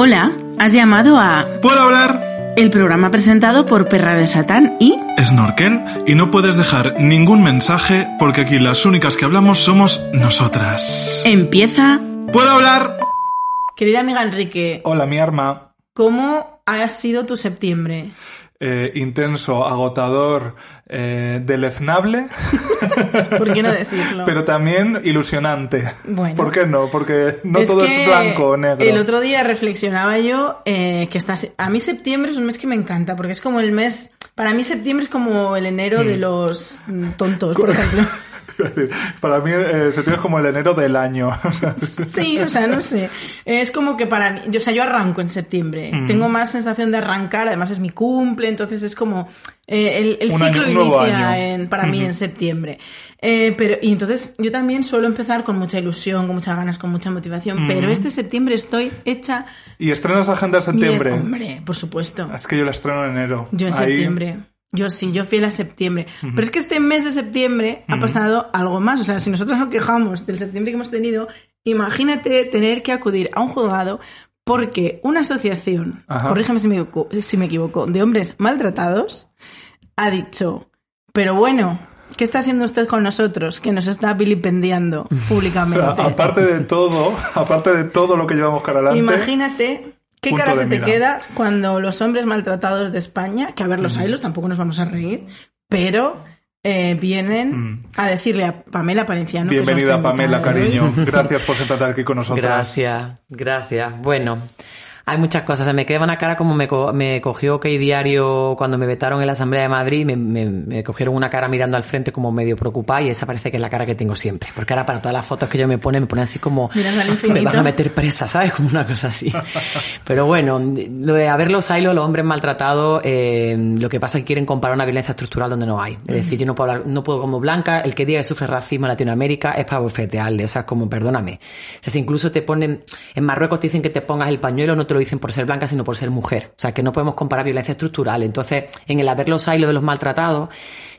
Hola, has llamado a ¿Puedo hablar? el programa presentado por Perra de Satán y Snorkel, y no puedes dejar ningún mensaje porque aquí las únicas que hablamos somos nosotras. empieza. ¿Puedo hablar? Querida amiga Enrique, Hola, mi arma. ¿cómo ha sido tu septiembre? Eh, intenso, agotador, eh, deleznable, ¿Por qué no decirlo? pero también ilusionante. Bueno. ¿Por qué no? Porque no Es todo es blanco o negro. El otro día reflexionaba yo eh, que está, a mí septiembre es un mes que me encanta porque es como el mes. Para mí septiembre es como el enero Mm. de los mm, tontos, por ejemplo. Para mí eh, septiembre es como el enero del año. Sí, o sea, no sé. Es como que para mí, yo, o sea, yo arranco en septiembre. Mm. Tengo más sensación de arrancar, además es mi cumple, entonces es como eh, el, ciclo año- inicia en- para mí en septiembre. Eh, pero, y entonces yo también suelo empezar con mucha ilusión, con muchas ganas, con mucha motivación, pero este septiembre estoy hecha... ¿Y estrenas agenda en septiembre? Hombre, por supuesto. Es que yo la estreno en enero. Yo en Ahí- septiembre. Yo sí, yo fiel a septiembre. Pero es que este mes de septiembre ha pasado algo más. O sea, si nosotros nos quejamos del septiembre que hemos tenido, imagínate tener que acudir a un juzgado porque una asociación, Ajá. corrígeme si me, equivoco, si me equivoco, de hombres maltratados, ha dicho, pero bueno, ¿qué está haciendo usted con nosotros que nos está vilipendiando O sea, públicamente? aparte de todo, aparte de todo lo que llevamos cara adelante. Imagínate qué cara se te mira. queda cuando los hombres maltratados de España, que a ver, los haylos tampoco nos vamos a reír, pero eh, vienen a decirle a Pamela Palenciano. Bienvenida Pamela, cariño. Gracias por sentarte aquí con nosotros. Gracias, gracias. Bueno, hay muchas cosas. Se me queda una cara como me, co- me cogió OK Diario cuando me vetaron en la Asamblea de Madrid. Me, me- me cogieron una cara mirando al frente como medio preocupada y esa parece que es la cara que tengo siempre. Porque ahora para todas las fotos que yo me pone, me pone así como... Me van a meter presa, ¿sabes? Como una cosa así. Pero bueno, lo de haber los ailos, los hombres maltratados, eh, lo que pasa es que quieren comparar una violencia estructural donde no hay. Es decir, yo no puedo hablar, no puedo como blanca, el que diga que sufre racismo en Latinoamérica es para bofetearle, o sea, como perdóname. O sea, si incluso te ponen, en Marruecos te dicen que te pongas el pañuelo, no te lo dicen por ser blanca, sino por ser mujer. O sea, que no podemos comparar violencia estructural. Entonces, en el haber los ailos de los maltratados,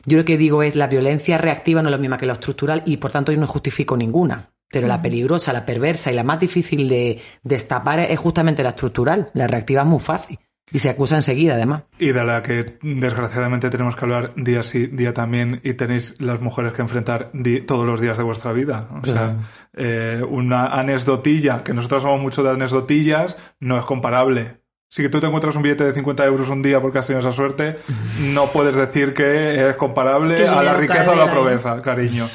yo lo que digo es la violencia reactiva no es lo misma que la estructural y por tanto yo no justifico ninguna. Pero la peligrosa, la perversa y la más difícil de destapar es justamente la estructural. La reactiva es muy fácil. Y se acusa enseguida, además. Y de la que desgraciadamente tenemos que hablar día sí, día también, y tenéis las mujeres que enfrentar todos los días de vuestra vida. O sea, eh, una anecdotilla, que nosotros somos mucho de anecdotillas, no es comparable. Si que tú te encuentras un billete de 50 euros un día porque has tenido esa suerte, no puedes decir que es comparable a la riqueza o la del pobreza, cariño.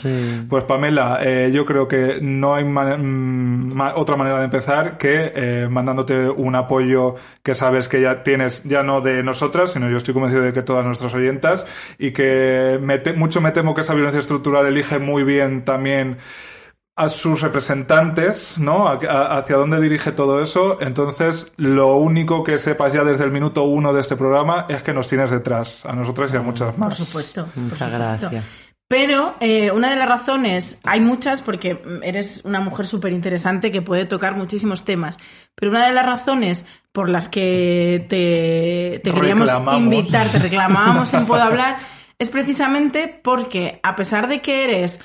Pues Pamela, eh, yo creo que no hay ma- mm, ma- otra manera de empezar que eh, mandándote un apoyo que sabes que ya tienes, ya no de nosotras, sino yo estoy convencido de que todas nuestras oyentas, y que me mucho me temo que esa violencia estructural elige muy bien también a sus representantes, ¿no? A- a- hacia dónde dirige todo eso. Entonces, lo único que sepas ya desde el minuto uno de este programa es que nos tienes detrás, a nosotras y a muchas más. Por supuesto. por Muchas supuesto. gracias. Pero eh, una de las razones, hay muchas porque eres una mujer súper interesante que puede tocar muchísimos temas, pero una de las razones por las que te, te queríamos invitar, te reclamábamos en Puedo Hablar, es precisamente porque a pesar de que eres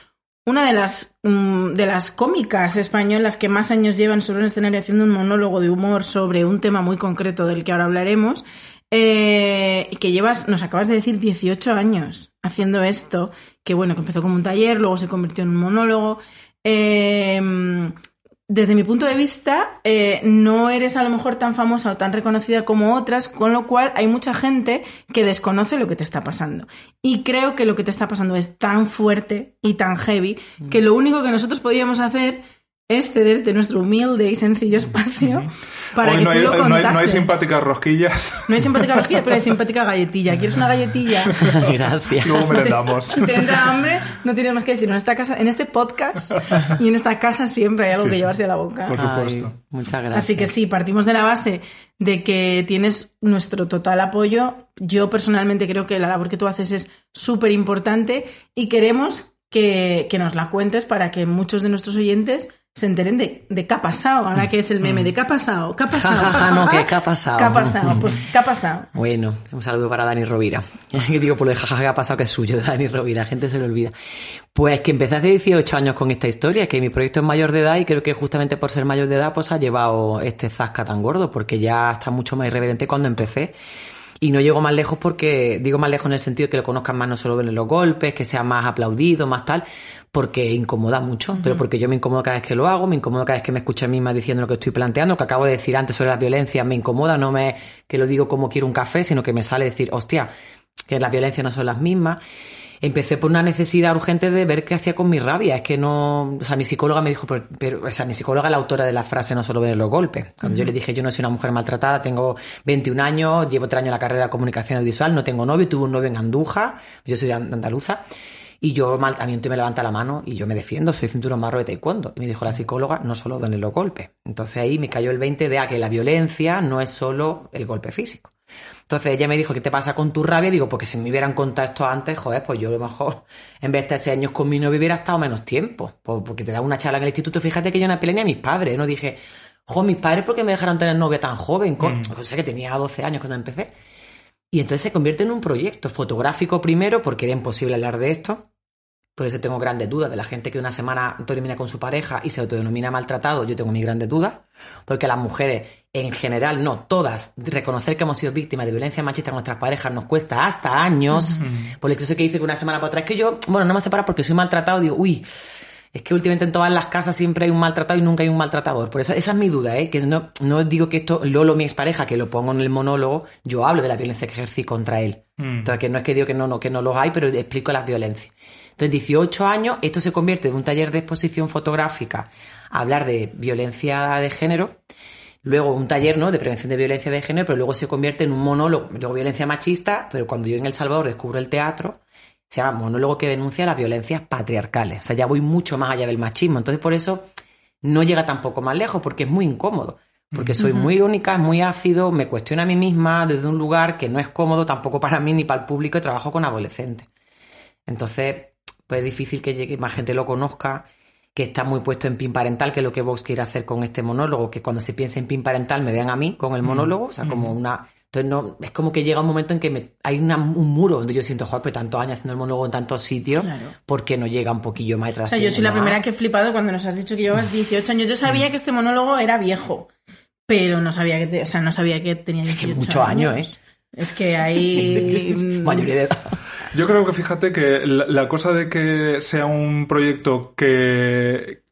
una de las, mm, de las cómicas españolas que más años llevan sobre un escenario haciendo un monólogo de humor sobre un tema muy concreto del que ahora hablaremos, eh, que llevas, nos acabas de decir, 18 años haciendo esto, que bueno, que empezó como un taller, luego se convirtió en un monólogo. Eh, desde mi punto de vista, eh, no eres a lo mejor tan famosa o tan reconocida como otras, con lo cual hay mucha gente que desconoce lo que te está pasando. Y creo que lo que te está pasando es tan fuerte y tan heavy que lo único que nosotros podíamos hacer este desde nuestro humilde y sencillo espacio para Hoy que no tú hay, lo no, hay, no hay contases. simpáticas rosquillas. No hay simpática rosquilla, pero hay simpática galletilla. ¿Quieres una galletilla? Gracias. Luego merendamos. Si te entra hambre, no tienes más que decir. En esta casa, en este podcast y en esta casa siempre hay algo Sí, que sí. llevarse a la boca. Por supuesto. Ay, muchas gracias. Así que sí, partimos de la base de que tienes nuestro total apoyo. Yo personalmente creo que la labor que tú haces es súper importante y queremos que, que nos la cuentes para que muchos de nuestros oyentes se enteren de, de qué ha pasado. Ahora que es el meme de qué ha pasado, qué ha pasado. Ja, ja, ja, no, que qué ha pasado. ¿Qué ha pasado? Pues qué ha pasado. Bueno, un saludo para Dani Rovira. Que digo por lo de jajaja que ha pasado que es suyo, Dani Rovira, la gente se lo olvida. Pues que empecé hace 18 años con esta historia, que mi proyecto es mayor de edad y creo que justamente por ser mayor de edad pues ha llevado este zasca tan gordo, porque ya está mucho más irreverente cuando empecé. Y no llego más lejos porque, digo más lejos en el sentido de que lo conozcan más no solo en los golpes, que sea más aplaudido, más tal, porque incomoda mucho, pero porque yo me incomodo cada vez que lo hago, me incomodo cada vez que me escucho a mí misma diciendo lo que estoy planteando, lo que acabo de decir antes sobre la violencia, me incomoda, no me que lo digo como quiero un café, sino que me sale decir, hostia, que las violencias no son las mismas. Empecé por una necesidad urgente de ver qué hacía con mi rabia. Es que no, o sea, mi psicóloga me dijo, pero, pero- o sea, mi psicóloga es la autora de la frase no solo ver los golpes. Cuando yo le dije, yo no soy una mujer maltratada, tengo 21 años, llevo 3 años en la carrera de comunicación audiovisual, no tengo novio, tuve un novio en Andújar, yo soy andaluza, y yo maltratamiento y me levanta la mano y yo me defiendo, soy cinturón marro de taekwondo. Y me dijo la psicóloga, no solo darle los golpes. Entonces ahí me cayó el 20 de ah, que la violencia no es solo el golpe físico. Entonces ella me dijo, ¿qué te pasa con tu rabia? Digo, porque si me hubieran contado esto antes, joder, pues yo a lo mejor en vez de estar seis años con mi novio hubiera estado menos tiempo. Pues porque te da una charla en el instituto, fíjate que yo no peleé ni a mis padres, no dije, jo, mis padres, ¿por qué me dejaron tener novia tan joven? Con... O sea, que tenía 12 años cuando empecé. Y entonces se convierte en un proyecto fotográfico primero, porque era imposible hablar de esto. Por eso tengo grandes dudas de la gente que una semana termina con su pareja y se autodenomina maltratado. Yo tengo mis grandes dudas. Porque las mujeres, en general, no todas, reconocer que hemos sido víctimas de violencia machista con nuestras parejas nos cuesta hasta años. Por eso que dice que una semana para atrás, que yo, bueno, no me separo porque soy maltratado, digo, uy, es que últimamente en todas las casas siempre hay un maltratado y nunca hay un maltratador. Por eso esa es mi duda, ¿eh? Que no, no digo que esto, Lolo, mi expareja, que lo pongo en el monólogo, yo hablo de la violencia que ejercí contra él. Entonces, que no es que digo que no, no, que no los hay, pero explico las violencias. Entonces, 18 años, esto se convierte de un taller de exposición fotográfica a hablar de violencia de género, luego un taller ¿no? de prevención de violencia de género, pero luego se convierte en un monólogo, luego violencia machista, pero cuando yo en El Salvador descubro el teatro, se llama monólogo que denuncia las violencias patriarcales. O sea, ya voy mucho más allá del machismo. Entonces, por eso no llega tampoco más lejos, porque es muy incómodo. Porque soy muy irónica, muy ácido, me cuestiono a mí misma desde un lugar que no es cómodo tampoco para mí ni para el público y trabajo con adolescentes. Entonces, pues es difícil que llegue más gente lo conozca, que está muy puesto en pin parental, que es lo que Vox quiere hacer con este monólogo, que cuando se piense en pin parental me vean a mí con el monólogo, o sea, como una... Entonces, no, es como que llega un momento en que me- hay una- un muro donde yo siento, joder, pues tantos años haciendo el monólogo en tantos sitios, Claro. ¿por qué no llega un poquillo más O sea, yo soy la primera que he flipado cuando nos has dicho que llevabas 18 años. Yo sabía que este monólogo era viejo, pero no sabía que, te- o sea, no sabía que tenía 18 muchos años, ¿eh? Es que hay... Mayoría de edad. Yo creo que fíjate que la, la cosa de que sea un proyecto que,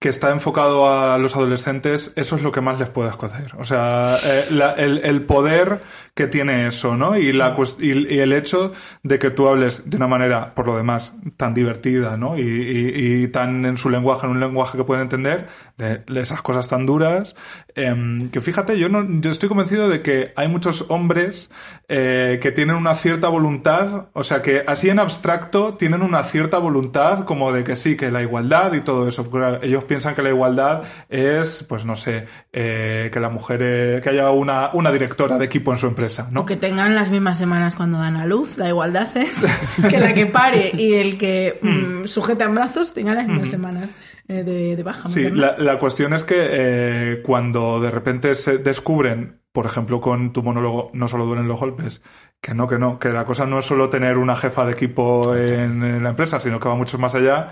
que está enfocado a los adolescentes, eso es lo que más les puede escocer. O sea, eh, la- el, el poder que tiene eso, ¿no? Y, la, y, y el hecho de que tú hables de una manera, por lo demás, tan divertida, ¿no? Y, y- y tan en su lenguaje, en un lenguaje que pueden entender, de esas cosas tan duras, em, que fíjate, yo, no, yo estoy convencido de que hay muchos hombres eh, que tienen una cierta voluntad, o sea, que así en abstracto tienen una cierta voluntad como de que sí, que la igualdad y todo eso. ellos piensan que la igualdad es, pues no sé, eh, que la mujer, eh, que haya una, una directora de equipo en su empresa, ¿no? O que tengan las mismas semanas cuando dan a luz. La igualdad es que la que pare y el que mm, sujeta en brazos tengan las mismas semanas eh, de, de baja. Sí, la, la cuestión es que eh, cuando de repente se descubren, por ejemplo, con tu monólogo, no solo duelen los golpes, que no, que no, que la cosa no es solo tener una jefa de equipo en, en la empresa, sino que va mucho más allá.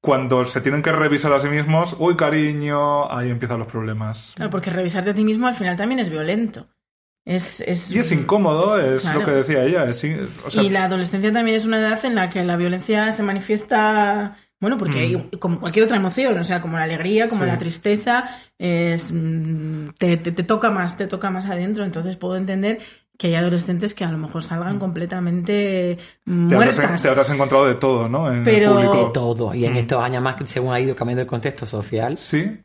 Cuando se tienen que revisar a sí mismos, uy, cariño, ahí empiezan los problemas. Claro, porque revisarte a ti mismo al final también es violento. Es, es, Y es incómodo, es Claro. lo que decía ella. es in- o sea, y la adolescencia también es una edad en la que la violencia se manifiesta, bueno, porque hay- como cualquier otra emoción, o sea, como la alegría, como Mm. Sí. la tristeza, es, mm, te, te- te toca más, te toca más adentro. Entonces puedo entender que hay adolescentes que a lo mejor salgan Mm. completamente Te muertas. habrás, te habrás encontrado de todo, ¿no? En Pero- el De público. todo. Y en Mm. estos años más, que según ha ido cambiando el contexto social, Sí.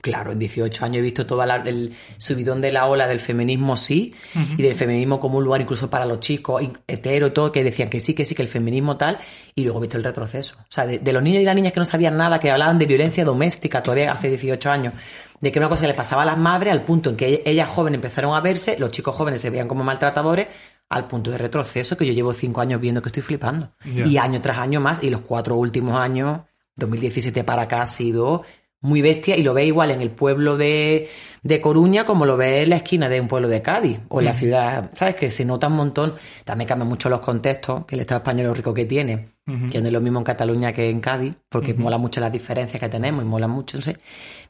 Claro, en 18 años he visto todo el subidón de la ola del feminismo sí y del feminismo como un lugar incluso para los chicos hetero, todo, que decían que sí, que sí, que el feminismo tal, y luego he visto el retroceso. O sea, de, de los niños y las niñas que no sabían nada, que hablaban de violencia doméstica todavía hace 18 años, de que una cosa que le pasaba a las madres al punto en que ellas jóvenes empezaron a verse, los chicos jóvenes se veían como maltratadores, al punto de retroceso que yo llevo 5 años viendo que estoy flipando. Y año tras año más, y los cuatro últimos años, 2017 para acá, ha sido muy bestia y lo ve igual en el pueblo de, de Coruña como lo ve en la esquina de un pueblo de Cádiz o en la ciudad, ¿sabes? Que se nota un montón, también cambian mucho los contextos, que el Estado español es lo rico que tiene, que no es lo mismo en Cataluña que en Cádiz, porque mola mucho las diferencias que tenemos y mola mucho, no sé,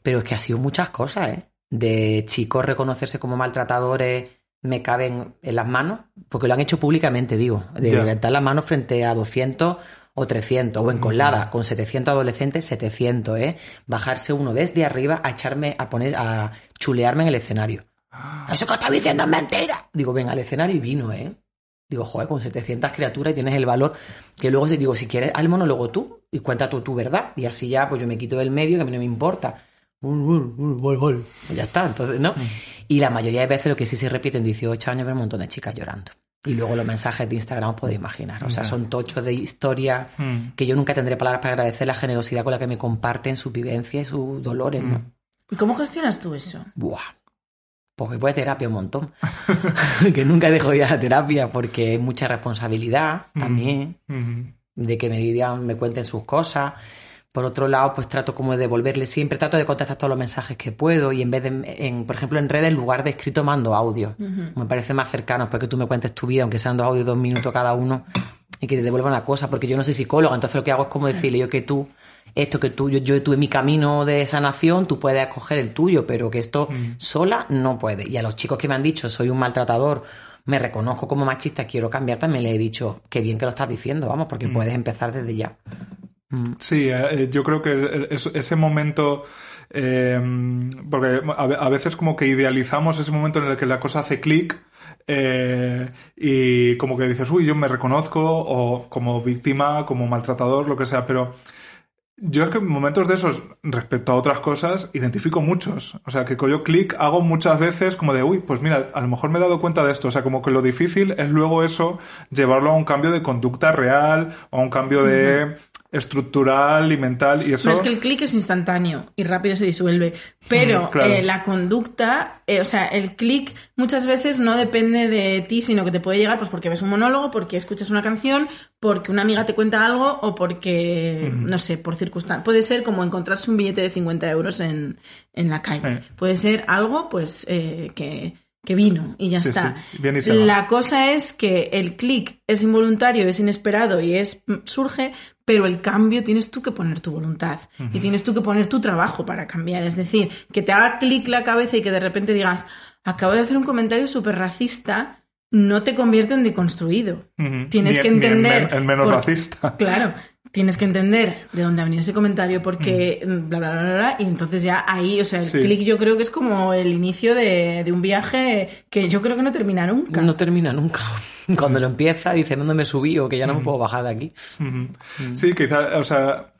pero es que ha sido muchas cosas, ¿eh? De chicos reconocerse como maltratadores me caben en las manos, porque lo han hecho públicamente, digo, de levantar las manos frente a 200 o 300, o en colada, con 700 adolescentes, 700, ¿eh? Bajarse uno desde arriba a echarme, a poner, a chulearme en el escenario. Eso que estás diciendo es mentira. Digo, venga, al escenario y vino, ¿eh? Digo, joder, con 700 criaturas y tienes el valor que luego, digo, si quieres, el monólogo tú y cuenta tú tu verdad. Y así ya, pues yo me quito del medio, que a mí no me importa. Pues ya está, entonces, ¿no? Y la mayoría de veces lo que sí se repite en 18 años es un montón de chicas llorando. Y luego los mensajes de Instagram os podéis imaginar. O sea, son tochos de historia Mm. que yo nunca tendré palabras para agradecer la generosidad con la que me comparten sus vivencias y sus dolores, ¿no? ¿Y cómo gestionas tú eso? Buah. Porque voy a terapia un montón. que nunca dejo de ir a la terapia porque hay mucha responsabilidad también Mm. de que me digan, me cuenten sus cosas. Por otro lado, pues trato como de devolverle siempre, trato de contestar todos los mensajes que puedo y en vez de, en, por ejemplo, en redes, en lugar de escrito, mando audio. Me parece más cercano porque tú me cuentes tu vida, aunque sean dos audios dos minutos cada uno, y que te devuelva una cosa, porque yo no soy psicóloga, entonces lo que hago es como decirle yo que tú, esto que tú, yo, yo tuve mi camino de sanación, tú puedes escoger el tuyo, pero que esto sola no puede. Y a los chicos que me han dicho, soy un maltratador, me reconozco como machista, quiero cambiar, también le he dicho, qué bien que lo estás diciendo, vamos, porque puedes empezar desde ya. Sí, eh, yo creo que ese momento, eh, porque a ve- a veces como que idealizamos ese momento en el que la cosa hace clic eh, y como que dices, uy, yo me reconozco o como víctima, como maltratador, lo que sea, pero yo es que en momentos de esos, respecto a otras cosas, identifico muchos. O sea, que yo clic hago muchas veces como de, uy, pues mira, a lo mejor me he dado cuenta de esto. O sea, como que lo difícil es luego eso, llevarlo a un cambio de conducta real, o a un cambio de estructural y mental, y eso... Es que el clic es instantáneo y rápido se disuelve. Pero Mm, claro. eh, la conducta, eh, o sea, el clic muchas veces no depende de ti, sino que te puede llegar pues porque ves un monólogo, porque escuchas una canción, porque una amiga te cuenta algo o porque, no sé, por circunstancias. Puede ser como encontrarse un billete de 50 euros en, en la calle. Sí. Puede ser algo, pues, eh, que, que vino y ya Sí, está. sí, y. La cosa es que el clic es involuntario, es inesperado y es surge, pero el cambio tienes tú que poner tu voluntad y tienes tú que poner tu trabajo para cambiar. Es decir, que te haga clic la cabeza y que de repente digas, acabo de hacer un comentario súper racista, no te convierte en deconstruido. Tienes Ni- que ni entender. men- el menos por- racista. Claro. Tienes que entender de dónde ha venido ese comentario, porque bla, bla, bla, bla, bla, y entonces ya ahí, o sea, el Sí. clic yo creo que es como el inicio de, de un viaje que yo creo que no termina nunca. No termina nunca. Cuando lo empieza, dice, ¿dónde me subí? O que ya no me puedo bajar de aquí. Ujú. Sí, quizá, o sea,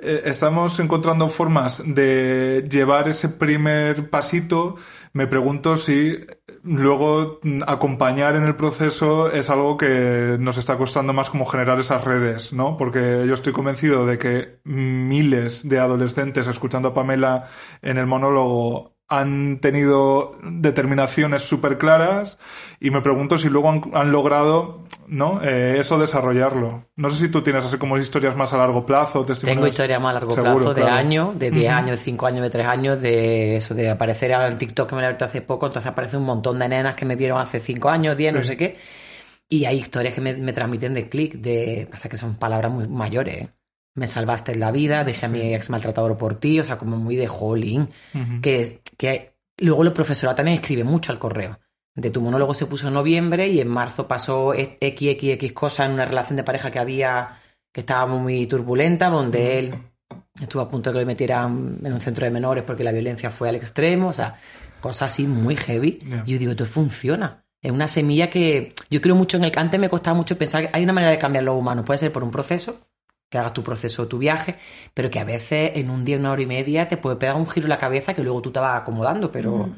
eh, estamos encontrando formas de llevar ese primer pasito. Me pregunto si luego mm, acompañar en el proceso es algo que nos está costando más como generar esas redes, ¿no? Porque yo estoy convencido de que miles de adolescentes escuchando a Pamela en el monólogo han tenido determinaciones súper claras y me pregunto si luego han, han logrado ¿no? Eh, eso desarrollarlo. No sé si tú tienes así como historias más a largo plazo. Tengo historias más a largo Seguro, plazo, de claro. años, de 10 años, de 5 años, de 3 años, de eso, de aparecer ahora en TikTok que me abierto hace poco, entonces aparece un montón de nenas que me vieron hace 5 años, 10, no sé qué. Y hay historias que me, me transmiten de clic, de. Pasa que son palabras muy mayores. ¿eh? Me salvaste la vida, dejé a mi ex maltratador por ti, o sea, como muy de jolín. Ujú. que, que luego el profesorado también escribe mucho al correo. De tu monólogo se puso en noviembre y en marzo pasó XXX cosa en una relación de pareja que había, que estaba muy turbulenta, donde él estuvo a punto de que lo metieran en un centro de menores porque la violencia fue al extremo, o sea, cosas así muy heavy. Ya. Y yo digo, esto funciona. Es una semilla que yo creo mucho en el cante, me costaba mucho pensar que hay una manera de cambiar los humanos. Puede ser por un proceso, que hagas tu proceso, tu viaje, pero que a veces en un día, una hora y media te puede pegar un giro en la cabeza que luego tú te vas acomodando, pero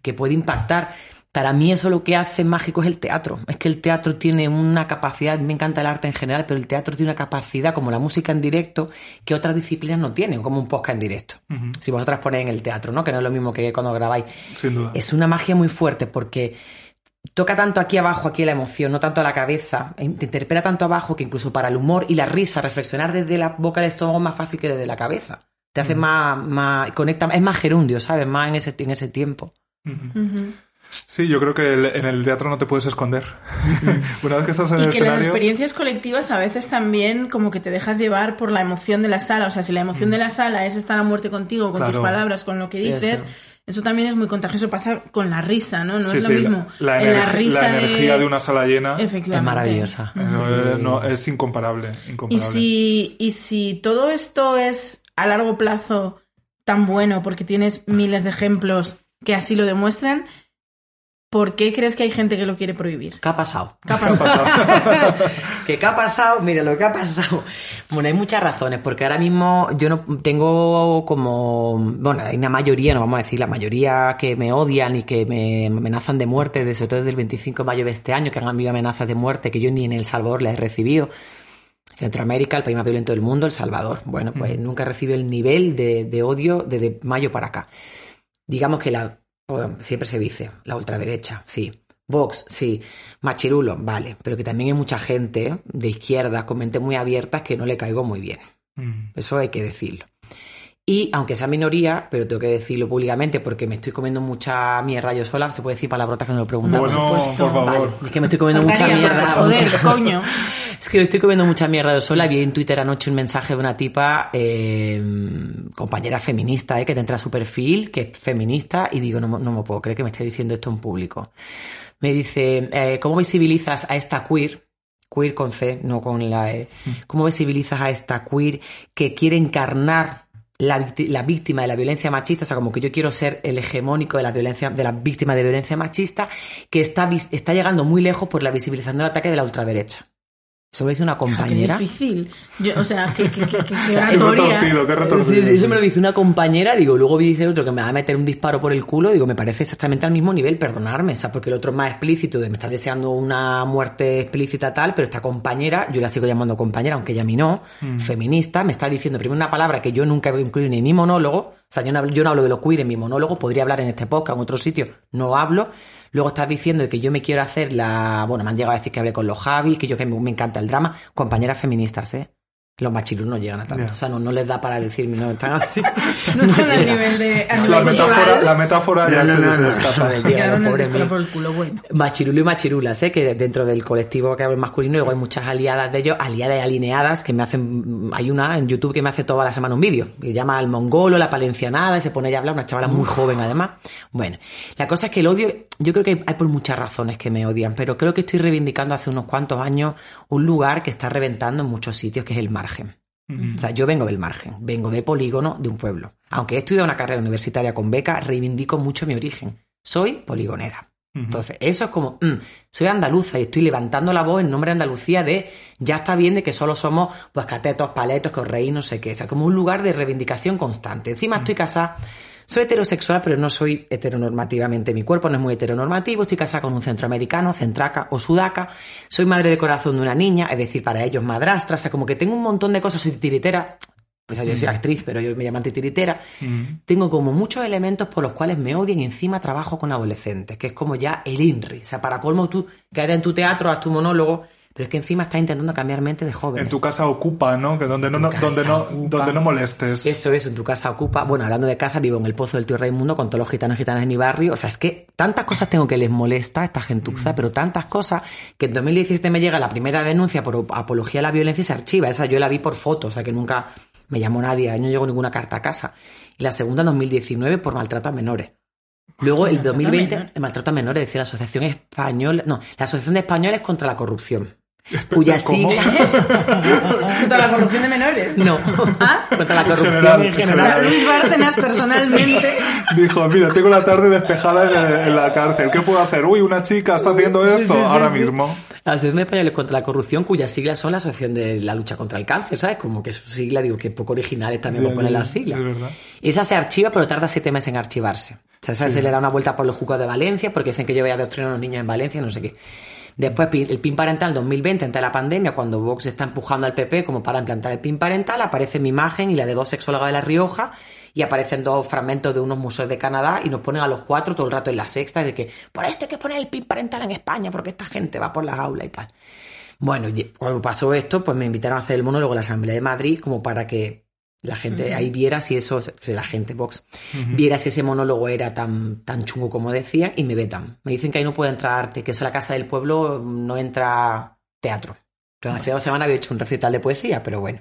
que puede impactar. Para mí eso lo que hace mágico es el teatro. Es que el teatro tiene una capacidad, me encanta el arte en general, pero el teatro tiene una capacidad como la música en directo que otras disciplinas no tienen, como un podcast en directo. Si vosotras ponéis en el teatro, ¿no? Que no es lo mismo que cuando grabáis. Sin duda. Es una magia muy fuerte porque toca tanto aquí abajo, aquí la emoción, no tanto a la cabeza, te interpela tanto abajo que incluso para el humor y la risa, reflexionar desde la boca del estómago es más fácil que desde la cabeza. Te hace más, más, conecta, es más gerundio, ¿sabes? Más en ese, en ese tiempo. Sí, yo creo que el- en el teatro no te puedes esconder. Una vez que estás en Y el que las experiencias colectivas a veces también como que te dejas llevar por la emoción de la sala. O sea, si la emoción de la sala es estar a muerte contigo, con tus palabras, con lo que dices, Eso. Eso, también es muy contagioso. Pasa con la risa, ¿no? No Sí, es lo sí, mismo. La, en la risa la energía de... una sala llena eh, Efectivamente. Es maravillosa. no, no, es incomparable. Y incomparable. si, y si todo esto es a largo plazo tan bueno, porque tienes miles de ejemplos que así lo demuestran, ¿por qué crees que hay gente que lo quiere prohibir? ¿Qué ha pasado? ¿Qué ha pasado? ¿Qué, qué ha pasado? Mira lo que ha pasado. Bueno, hay muchas razones, porque ahora mismo yo no tengo como. Bueno, hay una mayoría, no vamos a decir la mayoría que me odian y que me amenazan de muerte, de- sobre todo desde el 25 de mayo de este año, que han habido amenazas de muerte que yo ni en El Salvador las he recibido. Centroamérica, el país más violento del mundo, El Salvador. Bueno, pues nunca he recibido el nivel de, de odio desde mayo para acá. Digamos que la. Bueno, siempre se dice, la ultraderecha, sí. Vox, sí. Machirulo, vale. Pero que también hay mucha gente de izquierda con mente muy abiertas que no le caigo muy bien. Mm. Eso hay que decirlo. Y aunque sea minoría, pero tengo que decirlo públicamente porque me estoy comiendo mucha mierda yo sola, se puede decir palabrotas que no lo preguntan. Bueno, por favor. Vale, es que me estoy comiendo mucha mierda. joder, coño. Es que estoy comiendo mucha mierda yo sola. Vi en Twitter anoche un mensaje de una tipa, eh, compañera feminista, eh, que te entra a su perfil, que es feminista, y digo, no, me- no me puedo creer que me esté diciendo esto en público. Me dice, eh, ¿cómo visibilizas a esta queer? Queer con C, no con la E. ¿Cómo visibilizas a esta queer que quiere encarnar la, la víctima de la violencia machista? O sea, como que yo quiero ser el hegemónico de la violencia, de la víctima de violencia machista, que está, está llegando muy lejos por la visibilización del ataque de la ultraderecha. Eso me dice una Ah, Qué compañera. difícil. Yo, o sea, que, que, que, que, que Qué oratoria. retorcido, qué retorcido. Sí, sí, eso me lo dice una compañera, digo, luego dice otro que me va a meter un disparo por el culo, digo, me parece exactamente al mismo nivel, perdonarme, o sea, porque el otro es más explícito, de me está deseando una muerte explícita tal, pero esta compañera, yo la sigo llamando compañera, aunque ella a mí no, feminista, me está diciendo primero una palabra que yo nunca he incluido en mi monólogo, o sea, yo no, hablo- yo no hablo de lo queer en mi monólogo, podría hablar en este podcast, en otro sitio, no hablo. Luego estás diciendo que yo me quiero hacer la... Bueno, me han llegado a decir que hablé con los Javis, que yo que me, me encanta el drama. Compañeras feministas, ¿eh? Los machirus no llegan a tanto. O sea, no, no les da para decirme, no están así. No están al llega. nivel de. a La metáfora, la metáfora ya No, se, no, se no, escapa. no. Se quedaron el por el culo, bueno. Machirulo y machirulas, ¿eh? que dentro del colectivo que hablo masculino luego hay muchas aliadas de ellos, aliadas y alineadas, que me hacen, hay una en YouTube que me hace toda la semana un vídeo, que llama al mongolo, la palencianada, y se pone a hablar, una chavala muy joven además. Bueno, la cosa es que el odio, yo creo que hay, hay por muchas razones que me odian, pero creo que estoy reivindicando hace unos cuantos años un lugar que está reventando en muchos sitios, que es el margen. O sea, yo vengo del margen, vengo de polígono de un pueblo. Aunque he estudiado una carrera universitaria con beca, reivindico mucho mi origen. Soy poligonera. Entonces, eso es como, mm, soy andaluza y estoy levantando la voz en nombre de Andalucía de, ya está bien de que solo somos, pues, catetos, paletos, que os reís, no sé qué. O sea, como un lugar de reivindicación constante. Encima estoy casada, soy heterosexual, pero no soy heteronormativamente. Mi cuerpo no es muy heteronormativo. Estoy casada con un centroamericano, centraca o sudaca. Soy madre de corazón de una niña, es decir, para ellos madrastra. O sea, como que tengo un montón de cosas. Soy tiritera. Pues yo soy actriz, pero yo me llaman titiritera. Tengo como muchos elementos por los cuales me odian y encima trabajo con adolescentes, que es como ya el INRI. O sea, para colmo tú quedas en tu teatro, haz tu monólogo, pero es que encima estás intentando cambiar mente de joven. En tu casa ocupa, ¿no? Que donde no, donde no, ocupa. donde no molestes. Eso es, en tu casa ocupa. Bueno, hablando de casa, vivo en el pozo del tío Raimundo con todos los gitanos y gitanas de mi barrio. O sea, es que tantas cosas tengo que les molesta a esta gentuza, pero tantas cosas que en 2017 me llega la primera denuncia por apología a la violencia y se archiva. Esa yo la vi por foto, o sea que nunca me llamó nadie, no llegó ninguna carta a casa. Y la segunda en 2019 por maltrato a menores. Luego, el Maltrato a 2020, menores. el maltrato a menores, decía la Asociación Española, no, la Asociación de Españoles contra la Corrupción. Cuya sigla... Contra la corrupción de menores. No, ¿Ah? contra la corrupción general, en en general. Luis Bárcenas personalmente. Dijo, mira, tengo la tarde despejada en, en la cárcel. ¿Qué puedo hacer? Uy, una chica está haciendo esto sí, sí, ahora sí. mismo. La Asociación de Españoles contra la Corrupción, cuyas siglas son la Asociación de la Lucha contra el Cáncer, ¿sabes? Como que su sigla, digo, que poco originales también Ya, por poner las siglas. es verdad. Esa se archiva, pero tarda siete meses en archivarse. O sea, esa se le da una vuelta por los juzgados de Valencia, porque dicen que yo voy a adoctrinar a los niños en Valencia, no sé qué. Después, el PIN parental 2020, antes de la pandemia, cuando Vox está empujando al PP como para implantar el PIN parental, aparece mi imagen y la de dos sexólogas de La Rioja, y aparecen dos fragmentos de unos museos de Canadá, y nos ponen a los cuatro todo el rato en la sexta, de que por esto hay que poner el PIN parental en España, porque esta gente va por las aulas y tal. Bueno, cuando pasó esto, pues me invitaron a hacer el monólogo en la Asamblea de Madrid como para que la gente ahí viera si eso, la gente Vox, viera si ese monólogo era tan, tan chungo como decían y me vetan. Me dicen que ahí no puede entrar arte, que eso en la Casa del Pueblo no entra teatro. Entonces, hace dos semanas había hecho un recital de poesía, pero bueno.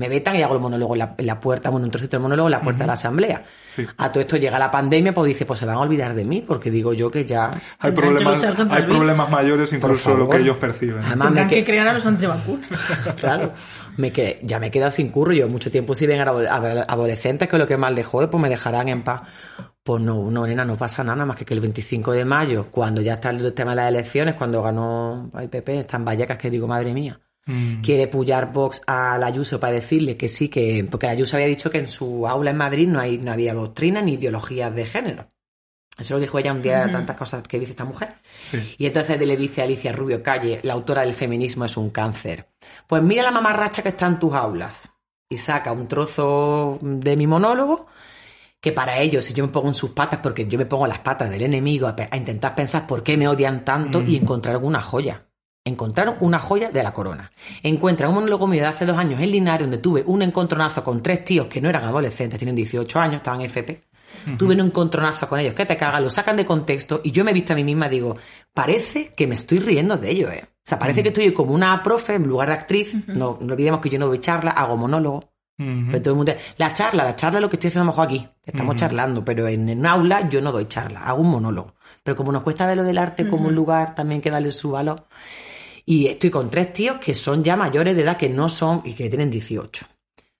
Me vetan y hago el monólogo en la, en la puerta, bueno, un trocito del monólogo en la puerta de la asamblea. Sí. A todo esto llega la pandemia, pues dice, pues se van a olvidar de mí, porque digo yo que ya... Hay problemas, hay mayores incluso lo que ellos perciben. Además, me que- que crear a los antivacunas. Claro, me que, ya me he quedado sin curro. Yo mucho tiempo si ven a ado- a- adolescentes que lo que más les jode, pues me dejarán en paz. Pues no, no, nena, no pasa nada más que que el 25 de mayo, cuando ya está el tema de las elecciones, cuando ganó el PP, están Vallecas que digo, madre mía, Mm. quiere pullar Vox a la Ayuso para decirle que sí, que porque la Ayuso había dicho que en su aula en Madrid no, hay, no había doctrina ni ideologías de género. Eso lo dijo ella un día de tantas cosas que dice esta mujer. Sí. Y entonces le dice a Alicia Rubio Calle, la autora del feminismo es un cáncer. Pues mira la mamarracha que está en tus aulas. Y saca un trozo de mi monólogo que para ellos, si yo me pongo en sus patas, porque yo me pongo las patas del enemigo a, intentar pensar por qué me odian tanto y encontrar alguna joya. Encontraron una joya de la corona. Encuentran un monólogo mío de hace dos años en Linares, donde tuve un encontronazo con tres tíos que no eran adolescentes, tienen 18 años, estaban en FP. Tuve un encontronazo con ellos, que te cagan, lo sacan de contexto y yo me he visto a mí misma y digo, parece que me estoy riendo de ellos, ¿eh? O sea, parece que estoy como una profe en lugar de actriz. no, no olvidemos que yo no doy charla, hago monólogo. Pero todo el mundo, la charla, la charla es lo que estoy haciendo a lo mejor aquí, que estamos charlando, pero en, en un aula yo no doy charla, hago un monólogo. Pero como nos cuesta ver lo del arte como un lugar también que darle su valor. Y estoy con tres tíos que son ya mayores de edad, que no son y que tienen 18.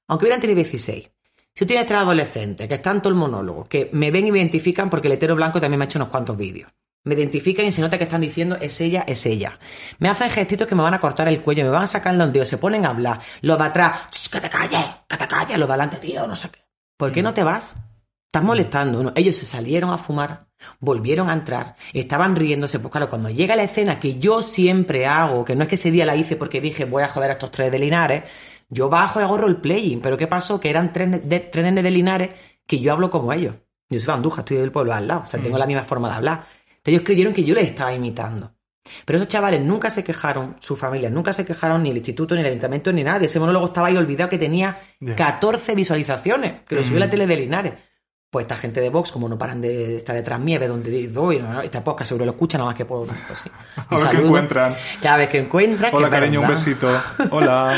Aunque hubieran tenido 16. Si tú tienes tres adolescentes que están todo el monólogo, que me ven y me identifican porque el hetero blanco también me ha hecho unos cuantos vídeos. Me identifican y se nota que están diciendo es ella, es ella. Me hacen gestitos que me van a cortar el cuello, me van a sacar el ondeo, se ponen a hablar. Los de atrás, "Ch, que te calles, que te calles, los de adelante, tío, no sé qué. ¿Por qué no te vas? Estás molestando. ¿no? Ellos se salieron a fumar, volvieron a entrar, estaban riéndose. Pues claro, cuando llega la escena que yo siempre hago, que no es que ese día la hice porque dije voy a joder a estos tres de Linares, yo bajo y hago roleplaying. Pero ¿qué pasó? Que eran tres, de, tres nenes de Linares que yo hablo como ellos. Yo soy Andújar, estoy del pueblo al lado, o sea, tengo la misma forma de hablar. Entonces ellos creyeron que yo les estaba imitando. Pero esos chavales nunca se quejaron, sus familias nunca se quejaron, ni el instituto, ni el ayuntamiento, ni nada. Ese monólogo estaba ahí olvidado que tenía Ya. 14 visualizaciones, que lo subió a la tele de Linares. Pues esta gente de Vox, como no paran de estar detrás mía, ve donde doy, ¿no? esta podcast seguro lo escuchan nada más que por... Pues sí. A ver qué encuentran. Cada vez que encuentran... Hola, cariño, un besito. Hola.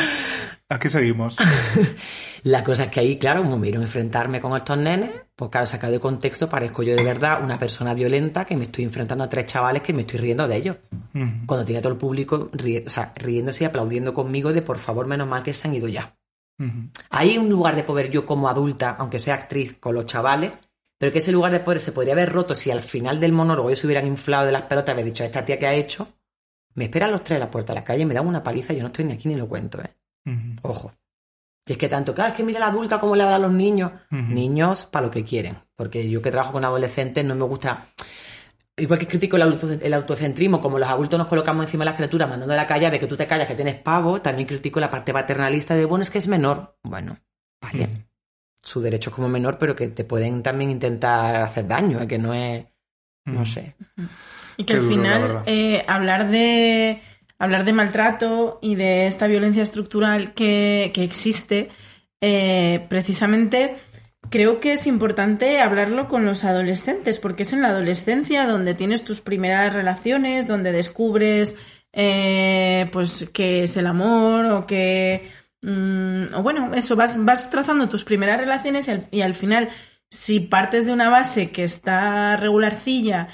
Aquí seguimos. La cosa es que ahí, claro, como me vieron enfrentarme con estos nenes, pues claro, sacado de contexto, parezco yo de verdad una persona violenta que me estoy enfrentando a tres chavales que me estoy riendo de ellos. Cuando tiene todo el público ri- o sea, riéndose y aplaudiendo conmigo de por favor, menos mal que se han ido ya. Hay un lugar de poder yo como adulta, aunque sea actriz, con los chavales, pero que ese lugar de poder se podría haber roto si al final del monólogo ellos se hubieran inflado de las pelotas y haber dicho, esta tía que ha hecho, me esperan los tres a la puerta de la calle y me dan una paliza y yo no estoy ni aquí ni lo cuento, ¿eh? Ojo. Y es que tanto, claro, es que mira la adulta cómo le habla a los niños. Niños para lo que quieren. Porque yo que trabajo con adolescentes no me gusta. Igual que critico el, auto- el autocentrismo, como los adultos nos colocamos encima de las criaturas mandando a la calle de que tú te callas, que tienes pavo, también critico la parte paternalista de, bueno, es que es menor. Bueno, vale. Ujú. Su derecho es como menor, pero que te pueden también intentar hacer daño, ¿eh? que no es. No Ujú. sé. Y que Qué al duro, final eh, hablar de hablar de maltrato y de esta violencia estructural que, que existe, eh, precisamente creo que es importante hablarlo con los adolescentes, porque es en la adolescencia donde tienes tus primeras relaciones, donde descubres eh, pues qué es el amor o que mm, o bueno, eso, vas, vas trazando tus primeras relaciones y al, y al final, si partes de una base que está regularcilla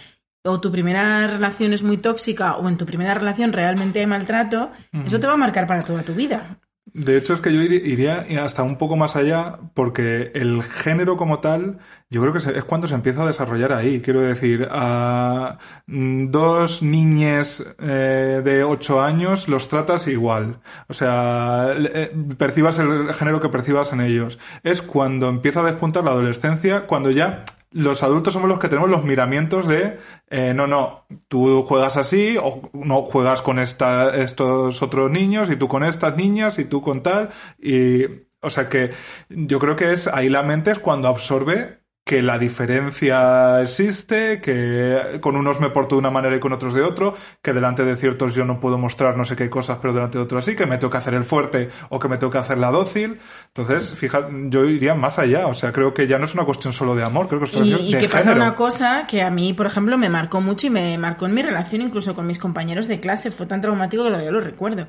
o tu primera relación es muy tóxica o en tu primera relación realmente hay maltrato, eso te va a marcar para toda tu vida. De hecho, es que yo iría hasta un poco más allá, porque el género como tal, yo creo que es cuando se empieza a desarrollar ahí. Quiero decir, a mm, dos niñes eh, de ocho años los tratas igual. O sea, eh, percibas el género que percibas en ellos. Es cuando empieza a despuntar la adolescencia, cuando ya los adultos somos los que tenemos los miramientos de eh, no, no, tú juegas así o no juegas con esta, estos otros niños y tú con estas niñas y tú con tal y o sea que yo creo que es ahí la mente es cuando absorbe que la diferencia existe, que con unos me porto de una manera y con otros de otro, que delante de ciertos yo no puedo mostrar no sé qué cosas, pero delante de otros sí, que me tengo que hacer el fuerte o que me tengo que hacer la dócil. Entonces, fíjate, yo iría más allá. O sea, creo que ya no es una cuestión solo de amor, creo que es una cuestión y, de que pasa una cosa que a mí, por ejemplo, me marcó mucho y me marcó en mi relación incluso con mis compañeros de clase. Fue tan traumático que todavía lo recuerdo.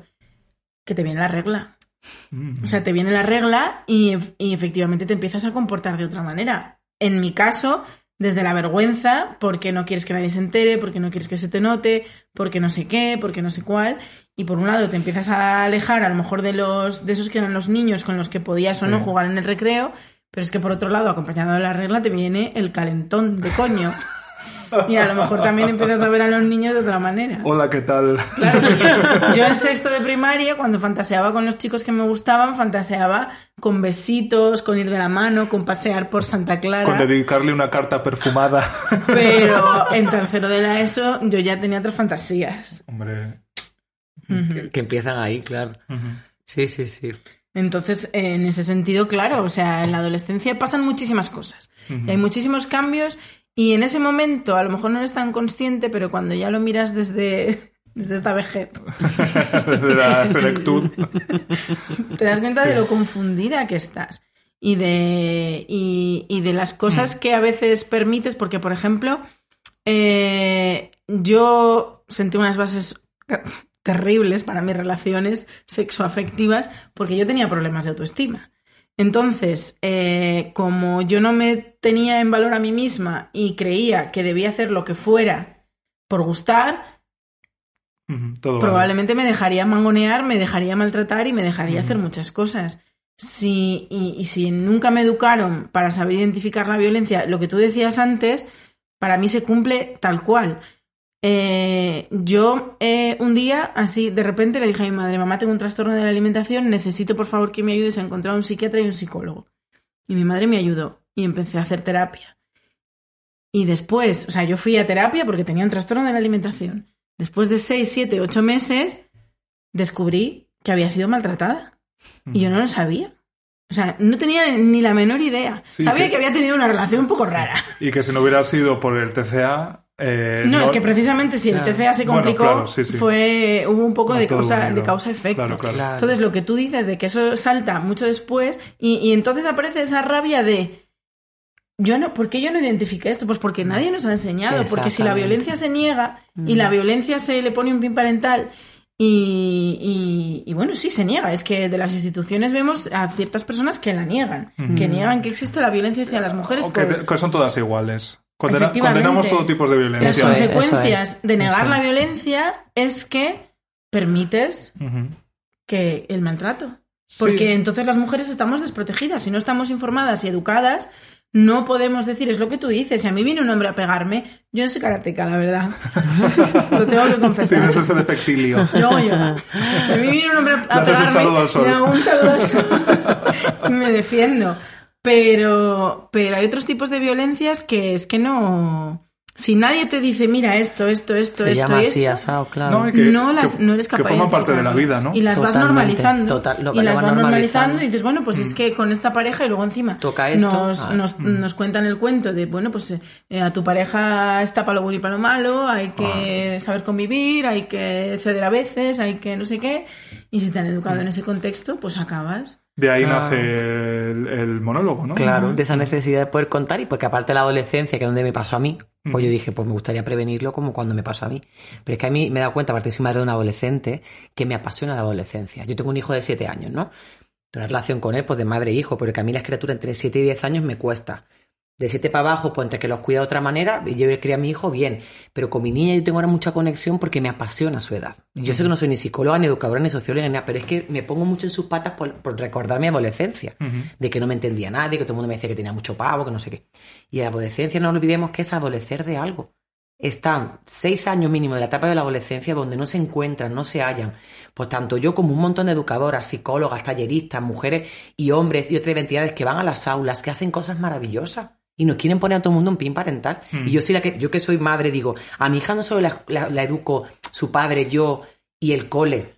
Que te viene la regla. Mm. O sea, te viene la regla y, y efectivamente te empiezas a comportar de otra manera en mi caso, desde la vergüenza, porque no quieres que nadie se entere, porque no quieres que se te note, porque no sé qué, porque no sé cuál. Y por un lado te empiezas a alejar a lo mejor de los de esos que eran los niños con los que podías o no Sí. jugar en el recreo, pero es que por otro lado, acompañado de la regla, te viene el calentón de coño. Y a lo mejor también empiezas a ver a los niños de otra manera. Hola, ¿qué tal? Claro, porque yo en sexto de primaria, cuando fantaseaba con los chicos que me gustaban, fantaseaba con besitos, con ir de la mano, con pasear por Santa Clara. Con dedicarle una carta perfumada. Pero en tercero de la ESO yo ya tenía otras fantasías. Hombre. Que, que empiezan ahí, claro. Sí, sí, sí. Entonces, en ese sentido, claro, o sea, en la adolescencia pasan muchísimas cosas. Y hay muchísimos cambios y en ese momento a lo mejor no eres tan consciente, pero cuando ya lo miras desde, desde esta vejez, Desde la selectud. te das cuenta de lo confundida que estás y de, y, y de las cosas que a veces permites, porque por ejemplo, eh, yo sentí unas bases terribles para mis relaciones sexoafectivas porque yo tenía problemas de autoestima. Entonces, eh, como yo no me tenía en valor a mí misma y creía que debía hacer lo que fuera por gustar, Ujú, Todo vale. probablemente me dejaría mangonear, me dejaría maltratar y me dejaría hacer muchas cosas. Si, y, y si nunca me educaron para saber identificar la violencia, lo que tú decías antes, para mí se cumple tal cual. Eh, yo eh, un día, así, de repente le dije a mi madre, mamá, tengo un trastorno de la alimentación, necesito por favor que me ayudes a encontrar un psiquiatra y un psicólogo. Y mi madre me ayudó y empecé a hacer terapia. Y después, o sea, yo fui a terapia porque tenía un trastorno de la alimentación. Después de seis, siete, ocho meses, descubrí que había sido maltratada. Y yo no lo sabía. O sea, no tenía ni la menor idea. Sí, sabía que- que... había tenido una relación un poco rara. Y que si no hubiera sido por el TCA. Eh, No, es que precisamente si el. TCA se Bueno, complicó, claro, sí, sí. fue hubo un poco de causa, de claro. Claro. Entonces, lo que tú dices de que eso salta mucho después, y, y entonces aparece esa rabia de. Yo no, ¿Por qué yo no identifiqué esto? Pues porque nadie nos ha enseñado. Porque si la violencia se niega y la violencia se le pone un pin parental y, y- y bueno, sí se niega. Es que de las instituciones vemos a ciertas personas que la niegan, que niegan que existe la violencia hacia las mujeres. O que, por- te- que son todas iguales. Condena- condenamos todo tipo de las violencia. Es. consecuencias de negar la es. violencia es que permites Ujú. que el maltrato. Sí. Porque entonces las mujeres estamos desprotegidas. Si no estamos informadas y educadas, no podemos decir, es lo que tú dices. Si a mí viene un hombre a pegarme, yo no soy karateca, la verdad. lo tengo que confesar. Tienes ese defectilio. Yo yoga. Si a mí viene un hombre a haces pegarme, un saludo al sol. un saludo al sol me defiendo. Pero, pero hay otros tipos de violencias que es que no... Si nadie te dice, mira, esto, esto, esto, Se esto llama así, esto, asado, claro. No, que- no, las, que- no eres capaz que forman de parte de la vida, ¿no? Y las vas normalizando. total- lo- y las vas normalizando normalizando. y dices, bueno, pues es que con esta pareja y luego encima Toca esto. Nos, Ah. nos, nos cuentan el cuento de, bueno, pues eh, a tu pareja está para lo bueno y para lo malo, hay que Ah. saber convivir, hay que ceder a veces, hay que no sé qué. Y si te han educado en ese contexto, pues acabas. De ahí nace el, el monólogo, ¿no? Claro, de esa necesidad de poder contar y porque aparte de la adolescencia, que es donde me pasó a mí, pues yo dije, pues me gustaría prevenirlo como cuando me pasó a mí. Pero es que a mí me he dado cuenta, aparte soy madre de un adolescente, que me apasiona la adolescencia. Yo tengo un hijo de 7 años, ¿no? Una relación con él, pues de madre e hijo, pero que a mí la escritura entre 7 y 10 años me cuesta. De siete para abajo, pues entre que los cuida de otra manera, yo crié a mi hijo bien. Pero con mi niña yo tengo ahora mucha conexión porque me apasiona su edad. Yo sé que no soy ni psicóloga, ni educadora, ni socióloga, ni nada, pero es que me pongo mucho en sus patas por, recordar mi adolescencia. De que no me entendía nadie, que todo el mundo me decía que tenía mucho pavo, que no sé qué. Y la adolescencia no olvidemos que es adolecer de algo están seis años mínimo de la etapa de la adolescencia donde no se encuentran, no se hallan. Pues tanto yo como un montón de educadoras, psicólogas, talleristas, mujeres y hombres y otras entidades que van a las aulas, que hacen cosas maravillosas y nos quieren poner a todo el mundo un pin parental. Hmm. Y yo soy la que, yo que soy madre, digo, a mi hija no solo la educo su padre, yo y el cole,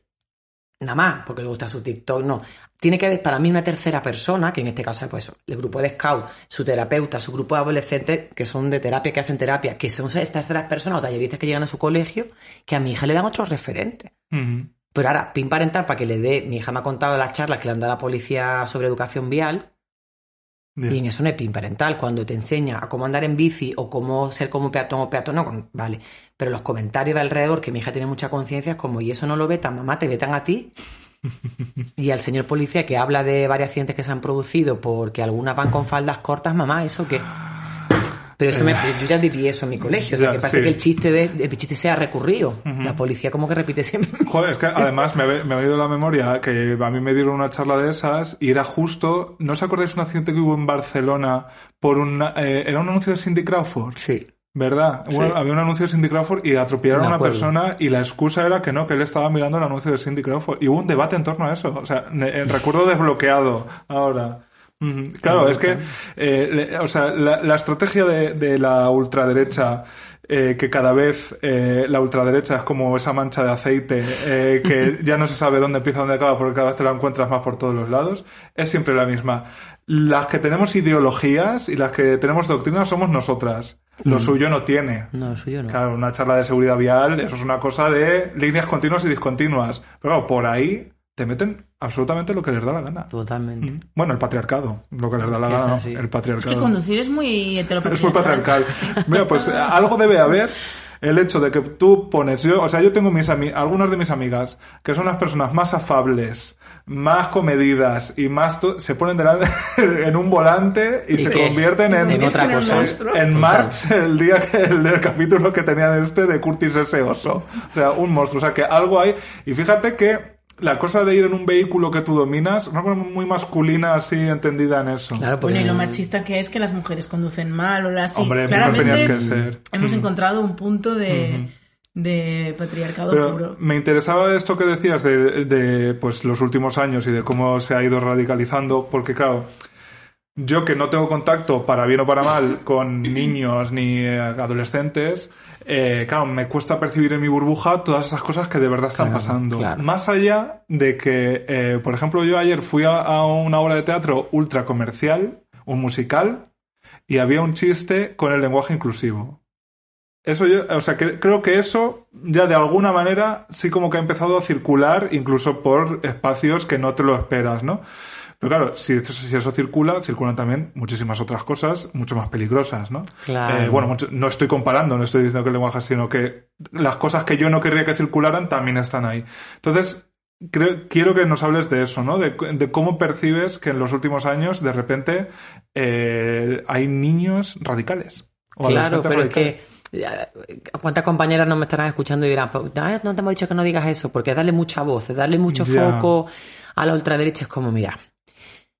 nada más, porque le gusta su TikTok, no tiene que haber para mí una tercera persona, que en este caso es pues, el grupo de scout, su terapeuta, su grupo de adolescentes que son de terapia, que hacen terapia, que son estas terceras personas o talleristas que llegan a su colegio, que a mi hija le dan otros referentes. Pero ahora, pin parental, para que le dé, mi hija me ha contado las charlas que le han dado a la policía sobre educación vial, y en eso no es pin parental, cuando te enseña a cómo andar en bici o cómo ser como peatón o peatón, no, vale. Pero los comentarios de alrededor, que mi hija tiene mucha conciencia, es como, y eso no lo vetan, mamá, te vetan a ti y al señor policía que habla de varios accidentes que se han producido porque algunas van con faldas cortas, mamá, ¿eso qué? Pero eso me, yo ya viví eso en mi colegio, o sea, que parece que el chiste, de, el chiste sea recurrido. La policía como que repite siempre. Joder, es que además me, me ha venido la memoria que a mí me dieron una charla de esas y era justo, ¿no os acordáis un accidente que hubo en Barcelona por un... Eh, era un anuncio de Cindy Crawford? Sí. ¿Verdad? había un anuncio de Cindy Crawford y atropellaron a una persona y la excusa era que no, que él estaba mirando el anuncio de Cindy Crawford. Y hubo un debate en torno a eso. O sea, el recuerdo desbloqueado ahora. Claro, es que, eh, o sea, la, estrategia de, la ultraderecha, eh, que cada vez eh, la ultraderecha es como esa mancha de aceite que ya no se sabe dónde empieza, dónde acaba, porque cada vez te la encuentras más por todos los lados, es siempre la misma. Las que tenemos ideologías y las que tenemos doctrinas somos nosotras. Lo mm. suyo no tiene. No, lo suyo no. Claro, una charla de seguridad vial, eso es una cosa de líneas continuas y discontinuas. Pero por ahí te meten absolutamente lo que les da la gana. Totalmente. Mm. Bueno, el patriarcado, lo que les da la gana, el patriarcado. Es que conducir es muy heteropatriarcal. Es muy patriarcal. Mira, pues algo debe haber el hecho de que tú pones, yo, o sea, yo tengo mis algunas de mis amigas que son las personas más afables, más comedidas y más se ponen delante en un volante y, se convierten en, otra cosa. En, March, el día que el, capítulo que tenían este de Curtis ese oso. O sea, un monstruo. O sea, que algo hay. Y fíjate que la cosa de ir en un vehículo que tú dominas, una cosa muy masculina así entendida en eso. Claro, bueno, y lo machista que es que las mujeres conducen mal o las Hombre, tenías que ser. Hemos encontrado un punto de, de patriarcado puro. Me interesaba esto que decías de, de pues los últimos años y de cómo se ha ido radicalizando, porque claro, yo que no tengo contacto, para bien o para mal, con niños ni adolescentes, eh, claro, me cuesta percibir en mi burbuja todas esas cosas que de verdad están pasando. Más allá de que, eh, por ejemplo, yo ayer fui a, una obra de teatro ultra comercial, un musical, y había un chiste con el lenguaje inclusivo. Eso yo, o sea, que, creo que eso ya de alguna manera sí como que ha empezado a circular incluso por espacios que no te lo esperas, ¿no? Pero claro, si eso, si eso circula, circulan también muchísimas otras cosas mucho más peligrosas, ¿no? Claro. Eh, bueno, no estoy comparando, no estoy diciendo que el lenguaje, sino que las cosas que yo no querría que circularan también están ahí. Entonces, creo, quiero que nos hables de eso, ¿no? De, cómo percibes que en los últimos años, de repente, eh, hay niños radicales. claro, pero es que ¿Cuántas compañeras no me estarán escuchando y dirán, pues, no te hemos dicho que no digas eso? Porque darle mucha voz, darle mucho foco a la ultraderecha es como, mira,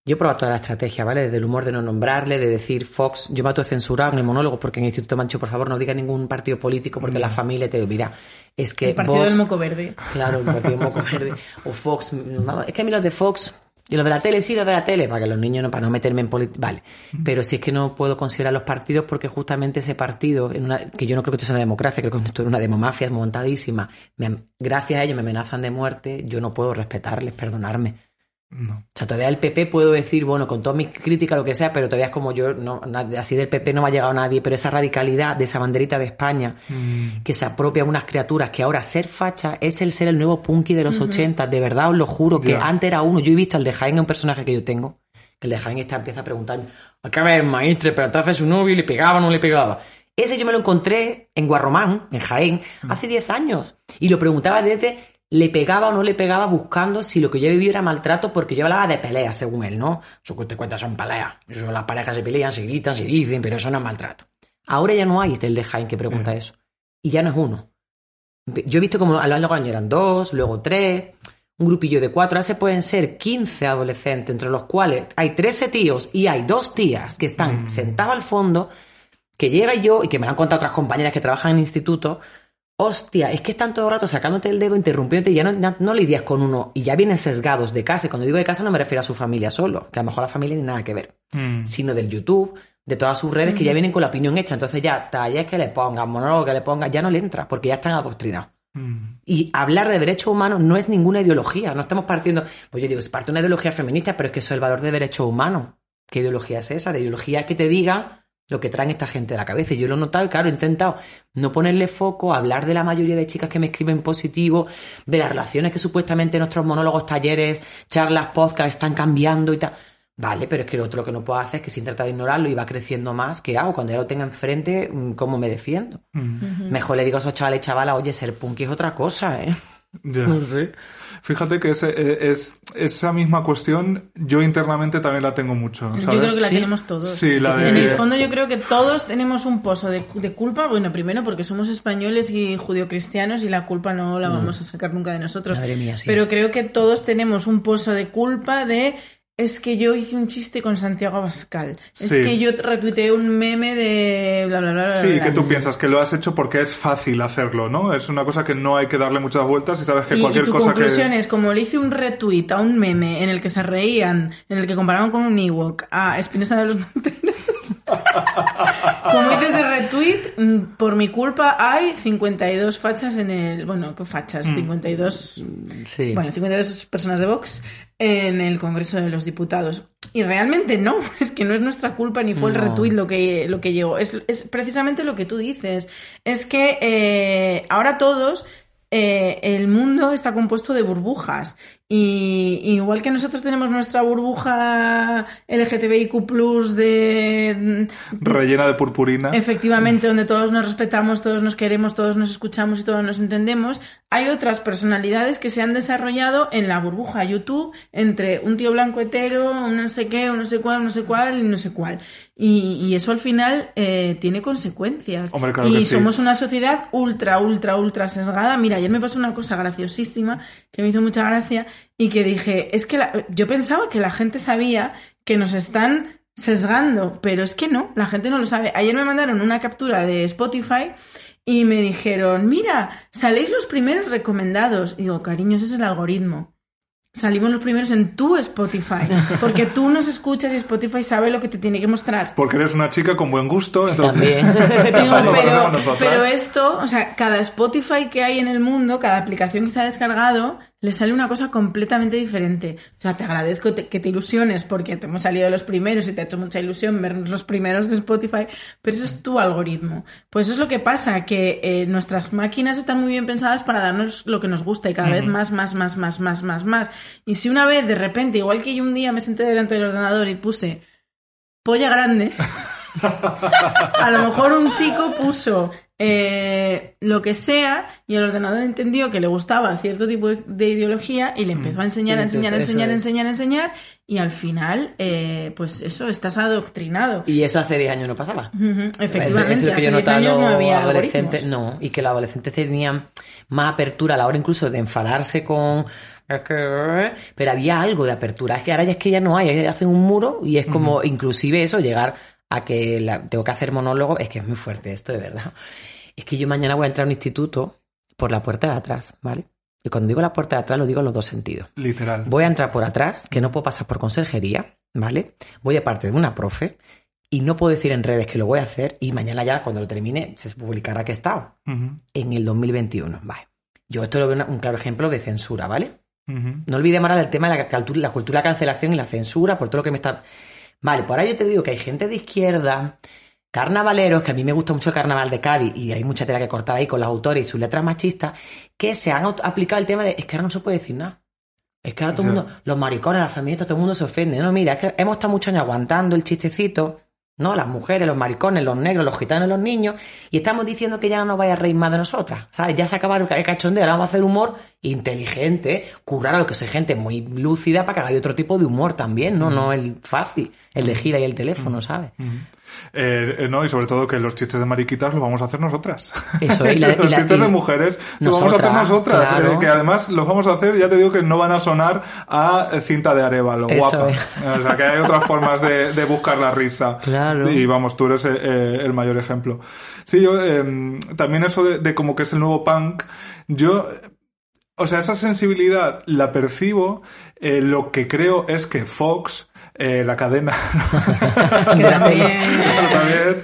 yo he probado toda la estrategia, ¿vale? Desde el humor de no nombrarle, de decir Fox, yo me censurar en el monólogo porque en el Instituto Mancho, por favor, no diga ningún partido político porque la familia te mira, es que El partido del moco verde. Claro, el partido del moco verde. O Fox, es que a mí los de Fox, y los de la tele sí, los de la tele, para que los niños no, para no meterme en política, vale. Pero si es que no puedo considerar los partidos porque justamente ese partido, en una, que yo no creo que esto sea una democracia, creo que esto es una demomafia montadísima, gracias a ellos me amenazan de muerte, yo no puedo respetarles, perdonarme. No. O sea, todavía el PP puedo decir, bueno, con todas mis críticas, lo que sea, pero todavía es como yo, no, así del PP no me ha llegado nadie, pero esa radicalidad de esa banderita de España mm. que se apropia a unas criaturas que ahora ser facha es el ser el nuevo punky de los 80, de verdad os lo juro, que antes era uno, yo he visto al de Jaén, un personaje que yo tengo, que el de Jaén está, empieza a preguntarme, a ver, maestre, pero entonces su novio le pegaba o no le pegaba. Ese yo me lo encontré en Guarromán, en Jaén, mm. hace 10 años, y lo preguntaba desde le pegaba o no le pegaba buscando si lo que yo viví era maltrato porque yo hablaba de peleas, según él, ¿no? Eso que te cuenta son peleas. Eso, las parejas se pelean, se gritan, se dicen, pero eso no es maltrato. Ahora ya no hay el de Jaime que pregunta eso. Y ya no es uno. Yo he visto como a lo largo del año eran dos, luego tres, un grupillo de cuatro. Ahora se pueden ser 15 adolescentes, entre los cuales hay 13 tíos y hay dos tías que están sentados al fondo, que llega yo y que me lo han contado otras compañeras que trabajan en instituto. Hostia, es que están todo el rato sacándote el dedo, interrumpiéndote y ya no, no, lidias con uno y ya vienen sesgados de casa. Y cuando digo de casa no me refiero a su familia solo, que a lo mejor la familia ni nada que ver, sino del YouTube, de todas sus redes que ya vienen con la opinión hecha. Entonces ya, talles que le pongan, monólogo que le pongan, ya no le entra, porque ya están adoctrinados. Mm. Y hablar de derechos humanos no es ninguna ideología. No estamos partiendo. Pues yo digo, es parte una ideología feminista, pero es que eso es el valor de derechos humanos. ¿Qué ideología es esa? De ideología que te diga lo que traen esta gente de la cabeza. Y yo lo he notado y claro, he intentado no ponerle foco, hablar de la mayoría de chicas que me escriben positivo, de las relaciones que supuestamente nuestros monólogos, talleres, charlas, podcasts están cambiando y tal. Vale, pero es que lo otro que no puedo hacer es que sin tratar de ignorarlo y va creciendo más, ¿qué hago? Cuando ya lo tenga enfrente, mm, ¿cómo me defiendo? Mm. Mejor le digo a esos chavales y chavalas, oye, ser punky es otra cosa, ¿eh? Ya. No sé. Fíjate que eh, es, esa misma cuestión yo internamente también la tengo mucho. ¿sabes? Yo creo que la tenemos todos. Sí, la En el fondo yo creo que todos tenemos un pozo de, culpa. Bueno, primero porque somos españoles y judio-cristianos y la culpa no la mm. vamos a sacar nunca de nosotros. Mía, sí. Pero creo que todos tenemos un pozo de culpa de es que yo hice un chiste con Santiago Abascal. Es que yo retuiteé un meme de bla, bla, bla, Sí, que tú piensas que lo has hecho porque es fácil hacerlo, ¿no? Es una cosa que no hay que darle muchas vueltas y sabes que cualquier y tu cosa conclusión es, como le hice un retweet a un meme en el que se reían, en el que comparaban con un Ewok a Espinosa de los Monteros, como hice ese retweet, mm, por mi culpa hay 52 fachas en el... Bueno, ¿qué fachas? 52... Mm. Sí. Bueno, 52 personas de Vox en el Congreso de los Diputados. Y realmente no, es que no es nuestra culpa ni fue el retweet lo que, lo que llegó. Es, es, precisamente lo que tú dices. Es que eh, ahora todos eh, el mundo está compuesto de burbujas. Y igual que nosotros tenemos nuestra burbuja LGTBIQ de... Rellena de purpurina. Efectivamente, donde todos nos respetamos, todos nos queremos, todos nos escuchamos y todos nos entendemos. Hay otras personalidades que se han desarrollado en la burbuja YouTube entre un tío blanco hetero, un no sé qué, un no sé cuál, un no sé cuál y no sé cuál. Y, eso al final eh, tiene consecuencias. y somos una sociedad ultra, ultra, ultra sesgada. Mira, ayer me pasó una cosa graciosísima que me hizo mucha gracia y que dije, es que yo pensaba que la gente sabía que nos están sesgando, pero es que no, la gente no lo sabe. Ayer me mandaron una captura de Spotify y me dijeron, mira, saléis los primeros recomendados. Y digo, cariño, ese es el algoritmo salimos los primeros en tu Spotify. Porque tú nos escuchas y Spotify sabe lo que te tiene que mostrar. Porque eres una chica con buen gusto, entonces. pero, esto, o sea, cada Spotify que hay en el mundo, cada aplicación que se ha descargado, le sale una cosa completamente diferente. O sea, te agradezco que te ilusiones porque te hemos salido los primeros y te ha hecho mucha ilusión ver los primeros de Spotify, pero ese es tu algoritmo. Pues eso es lo que pasa, que eh, nuestras máquinas están muy bien pensadas para darnos lo que nos gusta y cada vez más, más, más, más, más, más, más. Y si una vez, de repente, igual que yo un día me senté delante del ordenador y puse polla grande, a lo mejor un chico puso eh, lo que sea y el ordenador entendió que le gustaba cierto tipo de, ideología y le empezó a enseñar, a enseñar, a enseñar, a enseñar, a enseñar y al final, eh, pues eso, estás adoctrinado. Y eso hace 10 años no pasaba. Efectivamente, hace 10 años no había adolescentes, no, y que los adolescentes tenían más apertura a la hora incluso de enfadarse con pero había algo de apertura. Es que ahora ya es que ya no hay, hacen un muro y es como, inclusive eso, llegar a que la, tengo que hacer monólogo, es que es muy fuerte esto, de verdad. Es que yo mañana voy a entrar a un instituto por la puerta de atrás, ¿vale? Y cuando digo la puerta de atrás lo digo en los dos sentidos. Literal. Voy a entrar por atrás, que no puedo pasar por conserjería, ¿vale? Voy a parte de una profe y no puedo decir en redes que lo voy a hacer y mañana ya cuando lo termine se publicará que he estado. En el 2021, vale. Yo esto lo veo un claro ejemplo de censura, ¿vale? No olvidemos ahora el tema de la la cultura de la cancelación y la censura por todo lo que me está... Vale, por ahí yo te digo que hay gente de izquierda, carnavaleros, que a mí me gusta mucho el carnaval de Cádiz y hay mucha tela que cortar ahí con los autores y sus letras machistas, que se han aplicado el tema de es que ahora no se puede decir nada. Es que ahora todo el mundo, los maricones, las feministas, todo el mundo se ofende. No, mira, es que hemos estado muchos años aguantando el chistecito, ¿no? Las mujeres, los maricones, los negros, los gitanos, los niños, y estamos diciendo que ya no nos vaya a reír más de nosotras, ¿sabes? Ya se acaba el cachondeo, ahora vamos a hacer humor inteligente, currar a lo que sea gente muy lúcida para que haga otro tipo de humor también, ¿no? No el fácil, el de gira y el teléfono, ¿sabes? Eh, no, y sobre todo que los chistes de mariquitas los vamos a hacer nosotras. Eso, y, los chistes de mujeres los vamos a hacer nosotras. Eh, que además los vamos a hacer, ya te digo que no van a sonar a cinta de Arevalo, guapa. O sea, que hay otras formas de, buscar la risa. Claro. Y vamos, tú eres el mayor ejemplo. Sí, yo, em, también eso de, de como que es el nuevo punk, yo o sea, esa sensibilidad la percibo. lo que creo es que Fox eh, la cadena. también.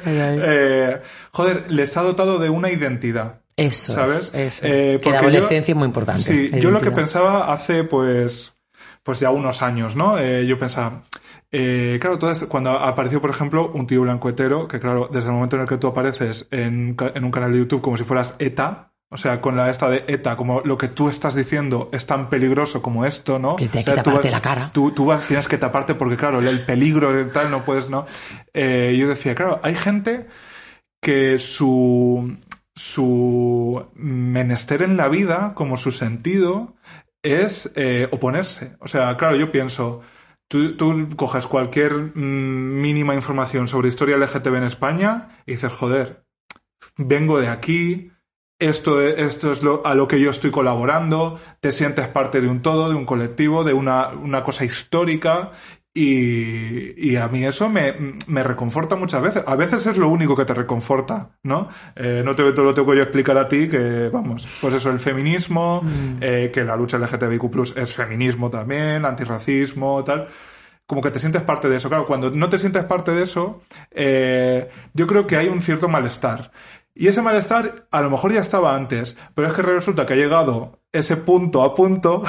Eh, joder, les ha dotado de una identidad. Eso. ¿Sabes? Eh, que la adolescencia es muy importante. Sí, yo lo que pensaba hace, pues, pues ya unos años, ¿no? yo pensaba. claro, todo cuando apareció, por ejemplo, un tío blanco hetero, que claro, desde el momento en el que tú apareces en, en un canal de YouTube como si fueras ETA, o sea, con la esta de ETA, como lo que tú estás diciendo es tan peligroso como esto, ¿no? Que te hay que taparte la cara. Tú, tú vas, tienes que taparte porque, claro, el peligro y tal no puedes, ¿no? Eh, yo decía, claro, hay gente que su, su menester en la vida, como su sentido, es eh, oponerse. O sea, claro, yo pienso, tú, tú coges cualquier mm, mínima información sobre historia LGTB en España y dices, joder, vengo de aquí, esto, esto es lo, a lo que yo estoy colaborando, te sientes parte de un todo, de un colectivo, de una, una cosa histórica y, y, a mí eso me, me, reconforta muchas veces. A veces es lo único que te reconforta, ¿no? Eh, no te, lo tengo yo explicar a ti, que vamos, pues eso, el feminismo, mm. eh, que la lucha LGTBIQ es feminismo también, antirracismo, tal. Como que te sientes parte de eso. Claro, cuando no te sientes parte de eso, eh, yo creo que hay un cierto malestar. Y ese malestar a lo mejor ya estaba antes, pero es que resulta que ha llegado ese punto a punto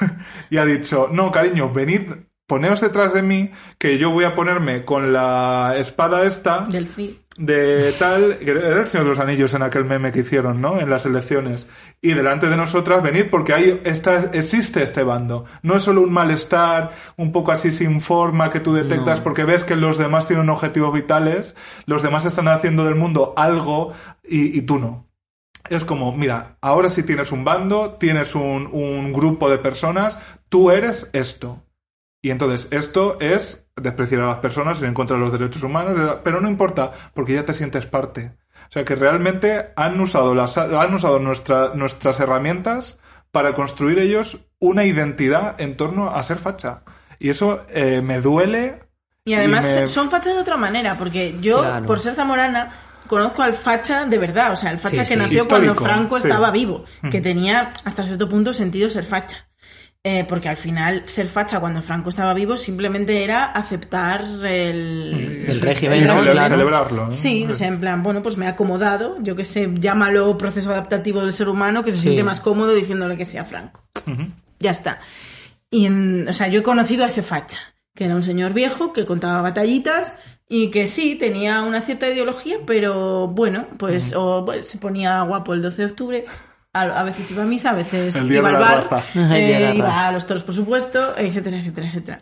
y ha dicho, no, cariño, venid, poneos detrás de mí, que yo voy a ponerme con la espada esta Del de tal, era el Señor de los Anillos en aquel meme que hicieron, ¿no? En las elecciones. Y delante de nosotras venid porque ahí está, existe este bando. No es solo un malestar, un poco así sin forma que tú detectas porque ves que los demás tienen objetivos vitales, los demás están haciendo del mundo algo y, y tú no. Es como, mira, ahora sí tienes un bando, tienes un, un grupo de personas, tú eres esto. Y entonces esto es despreciar a las personas, ir en contra de los derechos humanos, pero no importa, porque ya te sientes parte. O sea que realmente han usado, las, han usado nuestra, nuestras herramientas para construir ellos una identidad en torno a ser facha. Y eso eh, me duele. Y además son fachas de otra manera, porque yo, por ser zamorana, conozco al facha de verdad, o sea, el facha que nació cuando Franco estaba vivo, que tenía hasta cierto punto sentido ser facha. Eh, porque al final ser facha cuando Franco estaba vivo simplemente era aceptar el, el régimen, ¿no? celebrarlo. Sí, o sea, en plan, bueno, pues me he acomodado, yo que sé, llámalo proceso adaptativo del ser humano que se siente más cómodo diciéndole que sea Franco. Ya está. Y, o sea, yo he conocido a ese facha, que era un señor viejo que contaba batallitas y que sí, tenía una cierta ideología, pero bueno, pues o, se ponía guapo el 12 de octubre a, veces iba a misa, a veces iba al bar, eh, iba a los toros, por supuesto, etcétera, etcétera, etcétera.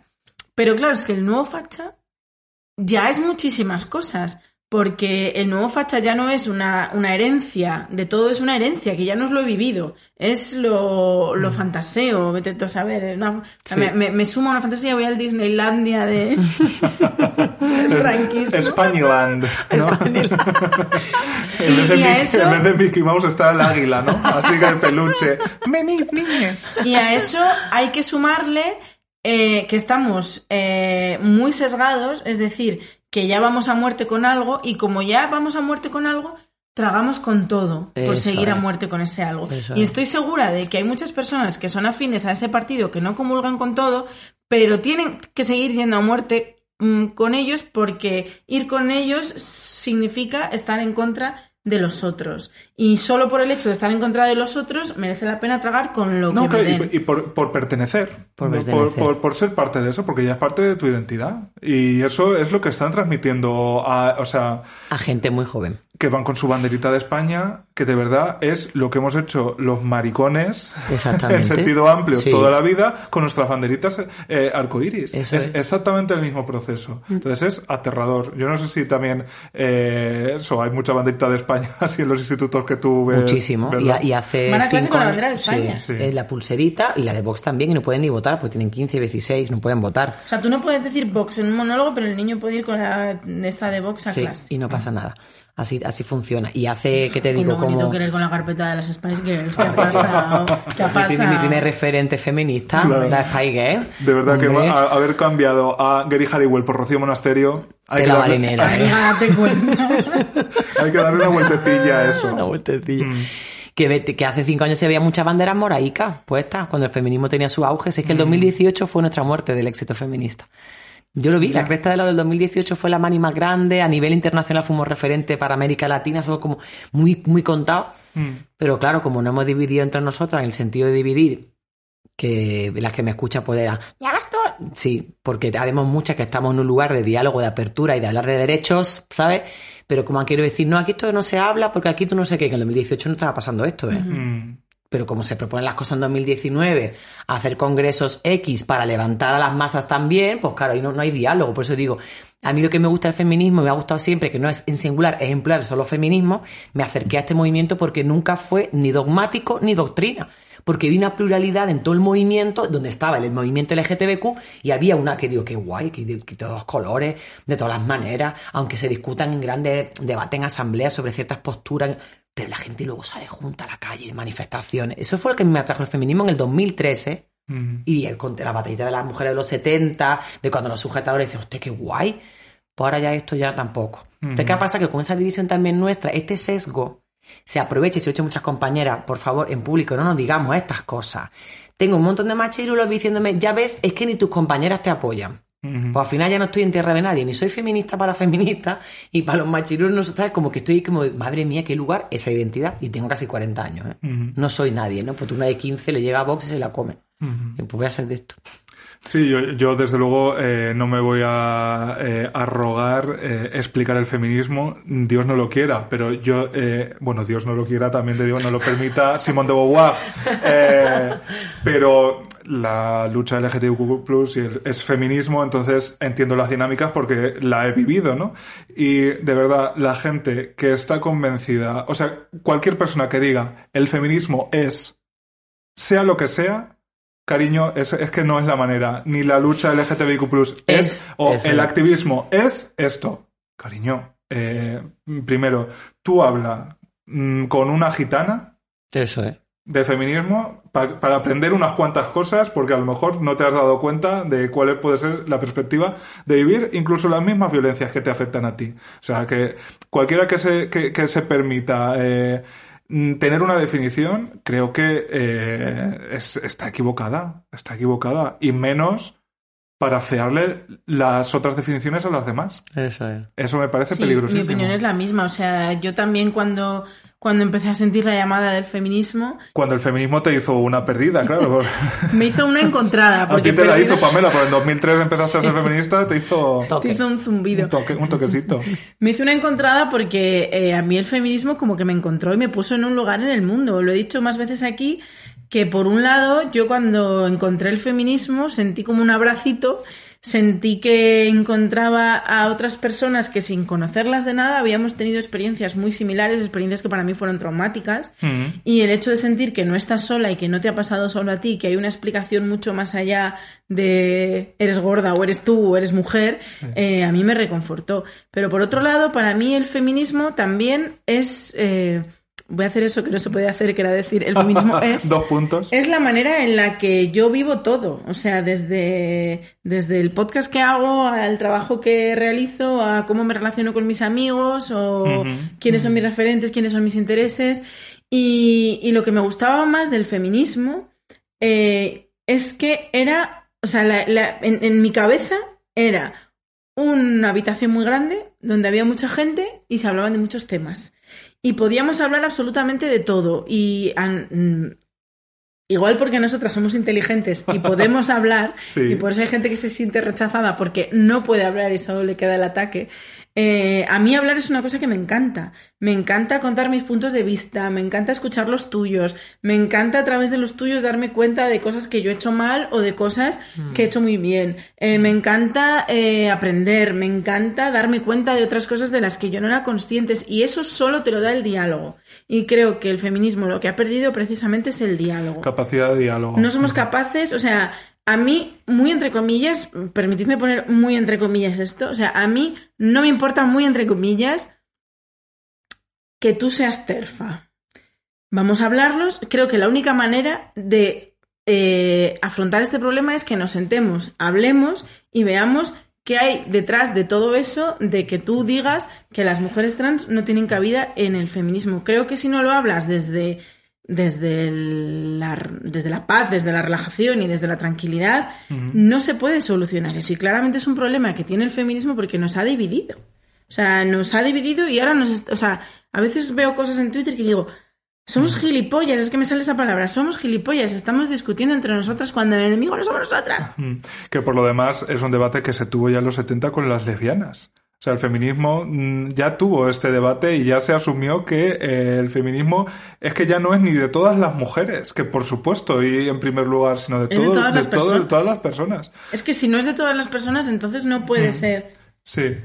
Pero claro, es que el nuevo facha ya es muchísimas cosas porque el nuevo facha ya no es una, una, herencia, de todo es una herencia, que ya no es lo he vivido, es lo, lo mm. fantaseo, vete a saber, me, me, sumo a una fantasía, voy al Disneylandia de... Franquismo. Españoland, ¿no? en, vez de Mickey, eso... en vez de Mickey Mouse está el águila, ¿no? Así que el peluche. Venid, niñas. Y a eso hay que sumarle eh, que estamos eh, muy sesgados, es decir, que ya vamos a muerte con algo y como ya vamos a muerte con algo, tragamos con todo por seguir a muerte con ese algo. y estoy segura de que hay muchas personas que son afines a ese partido que no comulgan con todo, pero tienen que seguir yendo a muerte mm, con ellos porque ir con ellos significa estar en contra de los otros. Y solo por el hecho de estar en contra de los otros merece la pena tragar con lo que me den. y, por, por pertenecer. Por ¿no? pertenecer. Por, por ser parte de eso, porque ya es parte de tu identidad. Y eso es lo que están transmitiendo a, o sea, A gente muy joven. que van con su banderita de España, que de verdad es lo que hemos hecho los maricones Exactamente. en sentido amplio Sí. toda la vida con nuestras banderitas eh, arcoíris. Es, es. exactamente el mismo proceso. Entonces es aterrador. Yo no sé si también eh, eso, hay mucha banderita de España así en los institutos que tú ves. Muchísimo. Y, y hace. Van a clase cinco con la bandera de España. Sí, Sí. la pulserita y la de Vox también, y no pueden ni votar, porque tienen 15 y 16, no pueden votar. O sea, tú no puedes decir Vox en un monólogo, pero el niño puede ir con la esta de Vox a Sí, clase. y no pasa nada. Así, así funciona. Y hace, ¿qué te digo? lo bonito Como. que eres con la carpeta de las Spice Girls. ¿Qué ha pasado? ¿Qué ha Mi primer, mi pasado? primer referente feminista, Claro. la Spy Girl. De verdad que Hombre, a- haber cambiado a Gary Halliwell por Rocío Monasterio hay de que, la darle, marinera. ¿eh? Hay que darle una vueltecilla a eso. Una vueltecilla. Mm. Que, ve- que hace cinco años se veía muchas banderas moraicas puestas cuando el feminismo tenía su auge. Si es que el Mm. 2018 fue nuestra muerte del éxito feminista. Yo lo vi, la cresta de la del 2018 fue la mani más grande, a nivel internacional fuimos referente para América Latina, somos como muy, muy contados. Mm. Pero claro, como no hemos dividido entre nosotras en el sentido de dividir, que las que me escuchan pueden ya vas tú. Sí, porque habemos muchas que estamos en un lugar de diálogo, de apertura y de hablar de derechos, ¿sabes? Pero como quiero decir, no, aquí esto no se habla porque aquí tú no sé qué, que en el 2018 no estaba pasando esto, ¿eh? Mm. Pero como se proponen las cosas en 2019, hacer congresos X para levantar a las masas también, pues claro, ahí no, no hay diálogo. Por eso digo, a mí lo que me gusta del feminismo, me ha gustado siempre, que no es en singular, es solo feminismo, me acerqué a este movimiento porque nunca fue ni dogmático ni doctrina. Porque vi una pluralidad en todo el movimiento, donde estaba el movimiento LGTBQ, y había una que digo, qué guay, que, de que todos los colores, de todas las maneras, aunque se discutan en grandes debates en asambleas sobre ciertas posturas, pero la gente luego sale junta a la calle, en manifestaciones. Eso fue lo que me atrajo el feminismo en el 2013. Mm. Y el, la batallita de las mujeres de los 70, de cuando los sujetadores dicen, hostia, qué guay. Pues ahora ya esto ya tampoco. Entonces, ¿qué pasa? Que con esa división también nuestra, este sesgo, se aprovecha, y se lo he hecho a muchas compañeras, por favor, en público, no nos digamos estas cosas. Tengo un montón de machirulos diciéndome, ya ves, es que ni tus compañeras te apoyan. Pues al final ya no estoy en tierra de nadie, ni soy feminista para feministas, y para los machirulos, no, ¿sabes? Como que estoy como, madre mía, qué lugar esa identidad. Y tengo casi 40 años, ¿eh? No soy nadie, ¿no? Porque una de 15 le llega a Vox y se la come. Pues voy a ser de esto. Sí, yo, yo desde luego eh, no me voy a eh, arrogar eh, explicar el feminismo, Dios no lo quiera, pero yo, eh, bueno, Dios no lo quiera, también te digo, no lo permita Simón de Beauvoir, eh, pero la lucha LGTBQ+, el- es feminismo, entonces entiendo las dinámicas porque la he vivido, ¿no? Y de verdad, la gente que está convencida, o sea, cualquier persona que diga el feminismo es, sea lo que sea, Cariño, es, es que no es la manera. Ni la lucha LGTBIQ es, Es, o es el activismo es esto. Cariño, eh, primero, tú habla mm, con una gitana Eso es. de feminismo pa- para aprender unas cuantas cosas porque a lo mejor no te has dado cuenta de cuál puede ser la perspectiva de vivir incluso las mismas violencias que te afectan a ti. O sea, que cualquiera que se, que, que se permita eh, tener una definición, creo que eh, es- está equivocada, está equivocada. Y menos para fearle las otras definiciones a las demás. Eso es. Eso me parece Sí, peligrosísimo. mi opinión es la misma. O sea, yo también cuando, cuando empecé a sentir la llamada del feminismo, Cuando el feminismo te hizo una perdida, claro. me hizo una encontrada. A Porque ti te la perdida- hizo Pamela, porque en 2003 empezaste a ser feminista, te hizo Toque. te hizo un zumbido. un, toque, un toquecito. Me hizo una encontrada porque eh, a mí el feminismo como que me encontró y me puso en un lugar en el mundo. Lo he dicho más veces aquí que por un lado yo cuando encontré el feminismo sentí como un abracito, sentí que encontraba a otras personas que sin conocerlas de nada habíamos tenido experiencias muy similares, experiencias que para mí fueron traumáticas. Y el hecho de sentir que no estás sola y que no te ha pasado solo a ti, que hay una explicación mucho más allá de eres gorda o eres tú o eres mujer, eh, a mí me reconfortó. Pero por otro lado, para mí el feminismo también es... eh, voy a hacer eso que no se puede hacer, que era decir, el feminismo es... Dos puntos. Es la manera en la que yo vivo todo. O sea, desde, desde el podcast que hago, al trabajo que realizo, a cómo me relaciono con mis amigos, o quiénes son mis referentes, quiénes son mis intereses. Y, y lo que me gustaba más del feminismo eh, es que era, o sea, la- la- en, en mi cabeza era una habitación muy grande donde había mucha gente y se hablaban de muchos temas. Y podíamos hablar absolutamente de todo. Y mm, igual porque nosotras somos inteligentes y podemos hablar, y por eso hay gente que se siente rechazada porque no puede hablar y solo le queda el ataque. Eh, a mí hablar es una cosa que me encanta. Me encanta contar mis puntos de vista, me encanta escuchar los tuyos, me encanta a través de los tuyos darme cuenta de cosas que yo he hecho mal o de cosas que he hecho muy bien. Eh, me encanta eh, aprender, me encanta darme cuenta de otras cosas de las que yo no era consciente y eso solo te lo da el diálogo. Y creo que el feminismo lo que ha perdido precisamente es el diálogo. Capacidad de diálogo. No somos capaces, o sea, a mí, muy entre comillas, permitidme poner muy entre comillas esto, o sea, a mí no me importa muy entre comillas que tú seas terfa. Vamos a hablarlos. Creo que la única manera de eh, afrontar este problema es que nos sentemos, hablemos y veamos qué hay detrás de todo eso de que tú digas que las mujeres trans no tienen cabida en el feminismo. Creo que si no lo hablas desde desde la, desde la paz, desde la relajación y desde la tranquilidad, no se puede solucionar eso. Y claramente es un problema que tiene el feminismo porque nos ha dividido. O sea, nos ha dividido y ahora nos... O sea, a veces veo cosas en Twitter que digo, somos gilipollas, es que me sale esa palabra, somos gilipollas, estamos discutiendo entre nosotras cuando el enemigo no somos nosotras. Que por lo demás es un debate que se tuvo ya en los 70 con las lesbianas. O sea, el feminismo mm, ya tuvo este debate y ya se asumió que eh, el feminismo es que ya no es ni de todas las mujeres, que por supuesto, y en primer lugar, sino de, todo, todas, las todas las personas. Es que si no es de todas las personas, entonces no puede mm. ser. Sí.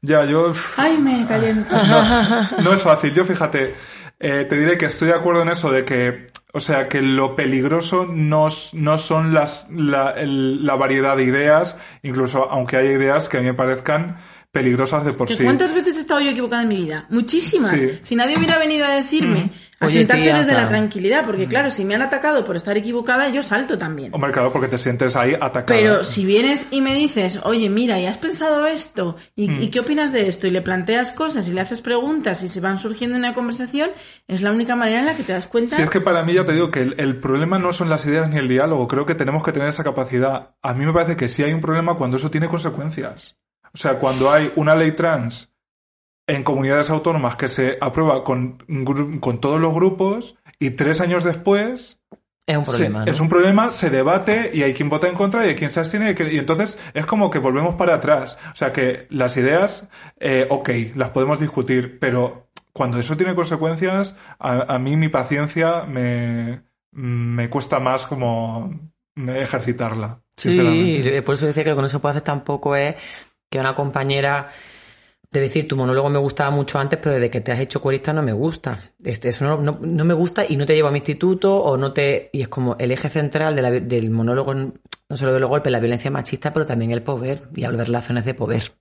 Ya, yo... Ay, me caliento. No, es fácil. Yo, fíjate, eh, te diré que estoy de acuerdo en eso de que o sea, que lo peligroso no, no son las, la, la, variedad de ideas, incluso aunque hay ideas que a mí me parezcan peligrosas de por sí. ¿Cuántas veces he estado yo equivocada en mi vida? Muchísimas. Si nadie hubiera venido a decirme, a sentarse desde la tranquilidad, porque claro, si me han atacado por estar equivocada, yo salto también. Hombre, claro, porque te sientes ahí atacada. Pero si vienes y me dices, oye, mira, ¿y has pensado esto? ¿Y, qué opinas de esto? Y le planteas cosas y le haces preguntas y se van surgiendo en una conversación, es la única manera en la que te das cuenta. Si es que para mí ya te digo que el, el problema no son las ideas ni el diálogo, creo que tenemos que tener esa capacidad. A mí me parece que sí hay un problema cuando eso tiene consecuencias. O sea, cuando hay una ley trans en comunidades autónomas que se aprueba con, con todos los grupos y tres años después es un problema. Es un problema, se debate y hay quien vota en contra y hay quien se abstiene. Y, entonces es como que volvemos para atrás. O sea que las ideas, eh, ok, las podemos discutir, pero cuando eso tiene consecuencias, a, a mí mi paciencia me, me cuesta más como ejercitarla. Sí, por eso decía que con eso puede hacer tampoco es que una compañera debe decir, tu monólogo me gustaba mucho antes, pero desde que te has hecho cuerista no me gusta. Este, eso no, no, me gusta y no te llevo a mi instituto o no te... Y es como el eje central del monólogo, no solo de los golpes, la violencia machista, pero también el poder y hablar de relaciones de poder.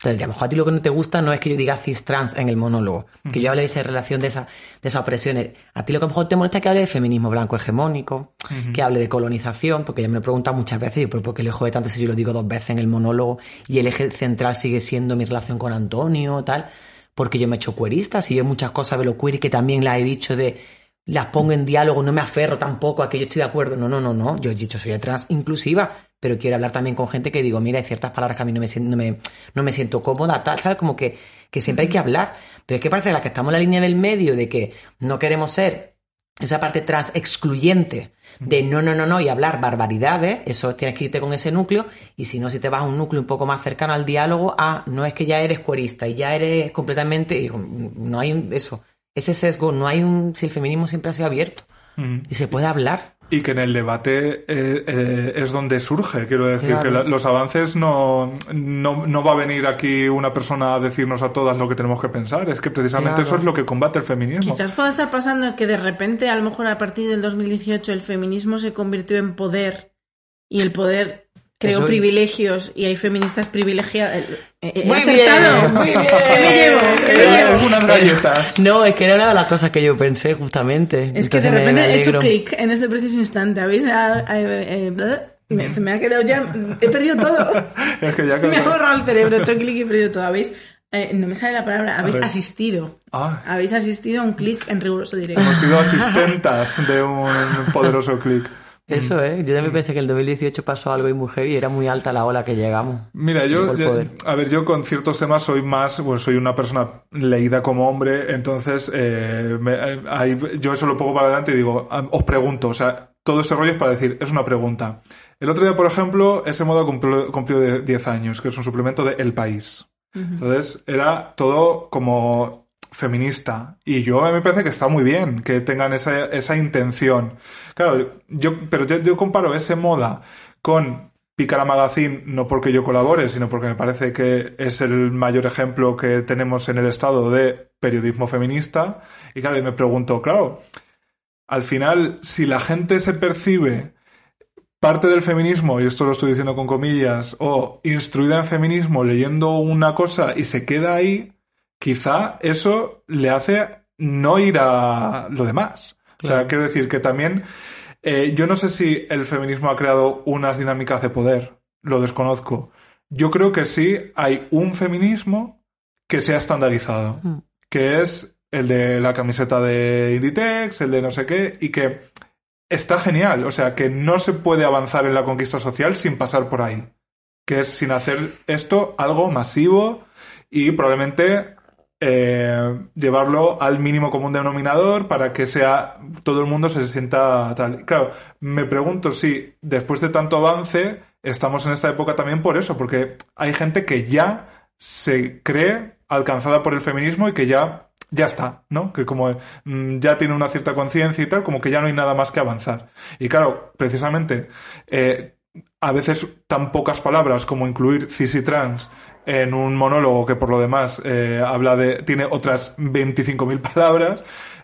Entonces, a lo mejor a ti lo que no te gusta no es que yo diga cis trans en el monólogo, que yo hable de esa relación, de esa, de esas opresiones. A ti lo que a lo mejor te molesta es que hable de feminismo blanco hegemónico, que hable de colonización, porque ya me lo preguntan muchas veces, y pero ¿por qué le jode tanto si yo lo digo dos veces en el monólogo y el eje central sigue siendo mi relación con Antonio, tal? Porque yo me he hecho cuerista, y yo muchas cosas de lo queer que también las he dicho de las pongo en diálogo, no me aferro tampoco a que yo estoy de acuerdo. No, no, no, no. Yo he dicho, soy trans inclusiva, pero quiero hablar también con gente que digo, mira, hay ciertas palabras que a mí no me, no me, no me siento cómoda, tal, ¿sabes? Como que, que siempre hay que hablar. Pero es que parece que la que estamos en la línea del medio de que no queremos ser esa parte trans excluyente de no, no, no, no y hablar barbaridades, eso tienes que irte con ese núcleo y si no, si te vas a un núcleo un poco más cercano al diálogo, ah, no es que ya eres cuerista y ya eres completamente, no hay eso, ese sesgo, no hay un, si el feminismo siempre ha sido abierto y se puede hablar. Y que en el debate eh, eh, es donde surge, quiero decir, que los avances no, no, va a venir aquí una persona a decirnos a todas lo que tenemos que pensar, es que precisamente eso es lo que combate el feminismo. Quizás pueda estar pasando que de repente, a lo mejor a partir del 2018, el feminismo se convirtió en poder. Y el poder creó privilegios y hay feministas privilegiadas. Eh, eh, muy acertado. Bien, muy bien. ¿Qué me llevo? ¿Qué me llevo? Algunas galletas. No, es que era una de las cosas que yo pensé justamente. Es que de repente he hecho clic en este preciso instante. ¿Habéis? Ah, eh, se me ha quedado ya. He perdido todo. es que ya me ha borrado el cerebro. He hecho clic y he perdido todo. ¿Habéis? no me sale la palabra. Habéis asistido. Ah. Habéis asistido a un clic en riguroso directo. Hemos sido asistentas de un poderoso clic. Eso, ¿eh? Yo también pensé que el 2018 pasó algo y muy heavy y era muy alta la ola que llegamos. Mira, yo, a ver, yo con ciertos temas soy más, pues soy una persona leída como hombre, entonces eh, me- eh, ahí yo eso lo pongo para adelante y digo, os pregunto, o sea, todo este rollo es para decir, es una pregunta. El otro día, por ejemplo, ese modo cumplió, cumplió de 10 años, que es un suplemento de El País. Entonces, era todo como feminista. Y yo me parece que está muy bien que tengan esa, esa intención. Claro, yo, pero yo, yo comparo ese moda con Picara Magazine, no porque yo colabore, sino porque me parece que es el mayor ejemplo que tenemos en el Estado de periodismo feminista. Y claro, y me pregunto, claro, al final, si la gente se percibe parte del feminismo, y esto lo estoy diciendo con comillas, o instruida en feminismo leyendo una cosa y se queda ahí, quizá eso le hace no ir a lo demás. O sea, quiero decir que también, eh, yo no sé si el feminismo ha creado unas dinámicas de poder, lo desconozco. Yo creo que sí hay un feminismo que se ha estandarizado, Mm. que es el de la camiseta de Inditex, el de no sé qué, y que está genial. O sea, que no se puede avanzar en la conquista social sin pasar por ahí. Que es sin hacer esto algo masivo y probablemente eh, llevarlo al mínimo común denominador para que sea todo el mundo se sienta tal. Claro, me pregunto si después de tanto avance estamos en esta época también por eso, porque hay gente que ya se cree alcanzada por el feminismo y que ya ya está, ¿no? Que como mm, ya tiene una cierta conciencia y tal, como que ya no hay nada más que avanzar. Y claro, precisamente, eh, a veces tan pocas palabras como incluir cis y trans en un monólogo que por lo demás eh, habla de tiene otras 25.000 palabras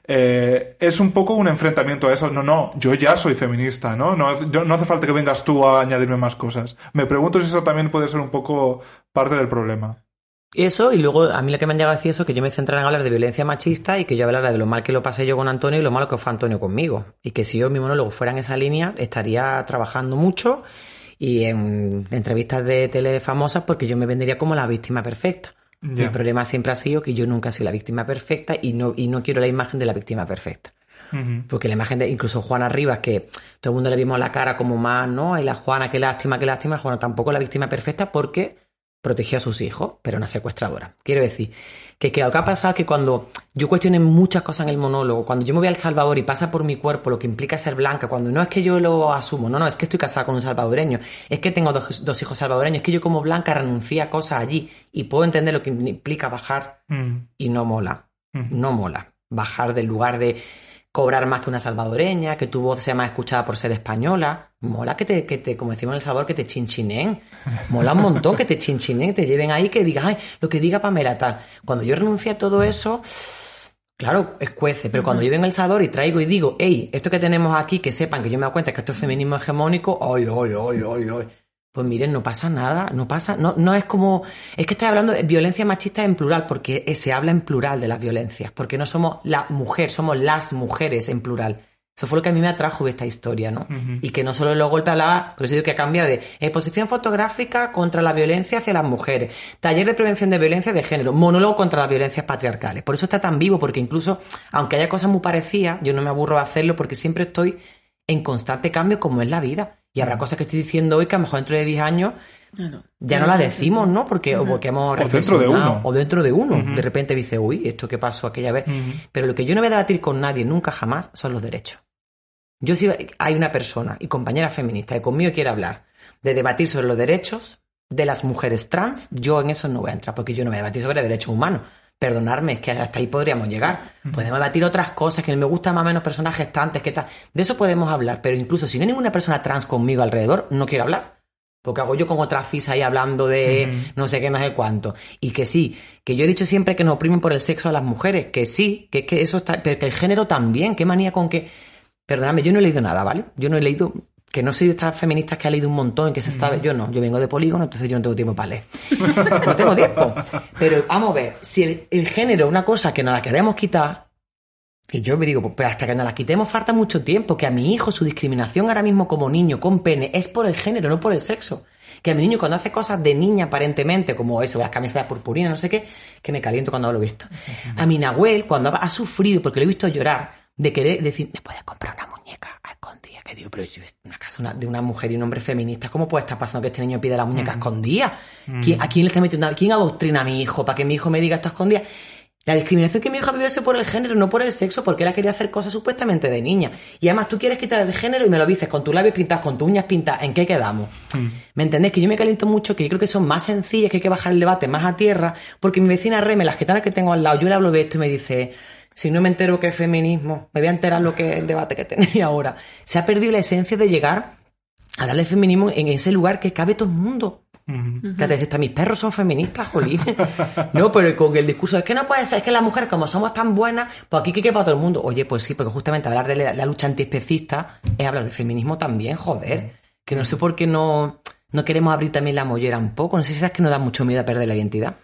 eh, es un poco un enfrentamiento a eso. No no yo ya soy feminista no no, no hace falta que vengas tú a añadirme más cosas. Me pregunto si eso también puede ser un poco parte del problema. Eso, y luego a mí lo que me han llegado a decir eso, que yo me centrara en hablar de violencia machista y que yo hablara de lo mal que lo pasé yo con Antonio y lo malo que fue Antonio conmigo. Y que si yo mi monólogo fuera en esa línea, estaría trabajando mucho y en entrevistas de tele famosas porque yo me vendería como la víctima perfecta. Ya. El problema siempre ha sido que yo nunca soy la víctima perfecta y no, y no quiero la imagen de la víctima perfecta. Porque la imagen de incluso Juana Rivas, que todo el mundo le vimos la cara como más, ¿no? Y la Juana, qué lástima, qué lástima. Juana tampoco es la víctima perfecta porque protegió a sus hijos, pero una secuestradora. Quiero decir, que, que lo que ha pasado es que cuando yo cuestioné muchas cosas en el monólogo, cuando yo me voy al Salvador y pasa por mi cuerpo lo que implica ser blanca, cuando no es que yo lo asumo, no, no, es que estoy casada con un salvadoreño, es que tengo dos, dos hijos salvadoreños, es que yo como blanca renuncié a cosas allí y puedo entender lo que implica bajar Mm. y no mola. Ujú. No mola. Bajar del lugar de cobrar más que una salvadoreña, que tu voz sea más escuchada por ser española. Mola que te, que te como decimos en El Salvador, que te chinchinen. Mola un montón que te chinchinen, que te lleven ahí, que digas, ay, lo que diga Pamela tal. Cuando yo renuncié a todo eso, claro, escuece. Pero cuando yo vengo a El Salvador y traigo y digo, hey, esto que tenemos aquí, que sepan que yo me doy cuenta que esto es feminismo hegemónico, ay, ay, ay, ay, ay. Pues miren, no pasa nada, no pasa, no, no es como, es que estoy hablando de violencia machista en plural, porque se habla en plural de las violencias, porque no somos la mujer, somos las mujeres en plural. Eso fue lo que a mí me atrajo de esta historia, ¿no? Y que no solo los golpes hablaba, por eso digo que ha cambiado de exposición fotográfica contra la violencia hacia las mujeres, taller de prevención de violencia de género, monólogo contra las violencias patriarcales. Por eso está tan vivo, porque incluso, aunque haya cosas muy parecidas, yo no me aburro de hacerlo porque siempre estoy en constante cambio como es la vida. Y habrá cosas que estoy diciendo hoy que a lo mejor dentro de 10 años ya no las decimos, ¿no? Porque, o porque hemos O dentro de uno. O dentro de uno. De repente dice, uy, esto que pasó aquella vez. Pero lo que yo no voy a debatir con nadie nunca jamás son los derechos. Yo si hay una persona y compañera feminista que conmigo quiere hablar de debatir sobre los derechos de las mujeres trans, yo en eso no voy a entrar porque yo no voy a debatir sobre derechos humanos. Perdonadme, es que hasta ahí podríamos llegar. Podemos debatir otras cosas, que me gustan más o menos personajes tantes, que tal. De eso podemos hablar, pero incluso si no hay ninguna persona trans conmigo alrededor, no quiero hablar. Porque hago yo con otra cis ahí hablando de no sé qué, no sé cuánto. Y que sí, que yo he dicho siempre que nos oprimen por el sexo a las mujeres, que sí, que que eso está, pero que el género también, qué manía con que. Perdóname, yo no he leído nada, ¿vale? Yo no he leído. Que no soy de estas feministas que ha leído un montón, que se sabe. Yo no, yo vengo de polígono, entonces yo no tengo tiempo para leer. no tengo tiempo. Pero vamos a ver, si el, el género es una cosa que nos la queremos quitar, que yo me digo, pues pero hasta que nos la quitemos falta mucho tiempo, que a mi hijo su discriminación ahora mismo como niño con pene es por el género, no por el sexo. Que a mi niño cuando hace cosas de niña aparentemente, como eso, las camisetas purpurinas, no sé qué, que me caliento cuando lo he visto. A mi Nahuel, cuando ha sufrido, porque lo he visto llorar, de querer decir, ¿me puedes comprar una muñeca a escondida. Que digo, pero yo, una casa una- de una mujer y un hombre feminista, ¿cómo puede estar pasando que este niño pide la muñeca escondida? ¿Quién- ¿A quién le está metiendo? ¿Quién adoctrina a mi hijo para que mi hijo me diga esto escondida? La discriminación que mi hija vivió es por el género, no por el sexo, porque él ha querido hacer cosas supuestamente de niña. Y además tú quieres quitar el género y me lo dices con tus labios pintados, con tus uñas pintadas. ¿En qué quedamos? ¿Me entendés? Que yo me caliento mucho, que yo creo que son más sencillas, que hay que bajar el debate más a tierra, porque mi vecina Reme, la gitana que tengo al lado, yo le hablo de esto y me dice, si no me entero qué es feminismo, me voy a enterar lo que es el debate que tenéis ahora. Se ha perdido la esencia de llegar a hablar de feminismo en ese lugar que cabe todo el mundo. Que te dice, hasta mis perros son feministas, jolín. no, pero con el discurso, es que no puede ser, es que las mujeres, como somos tan buenas, pues aquí que quepa todo el mundo. Oye, pues sí, porque justamente hablar de la, la lucha antiespecista es hablar de feminismo también, joder. Que no sé por qué no, no queremos abrir también la mollera un poco. No sé si es que nos da mucho miedo a perder la identidad.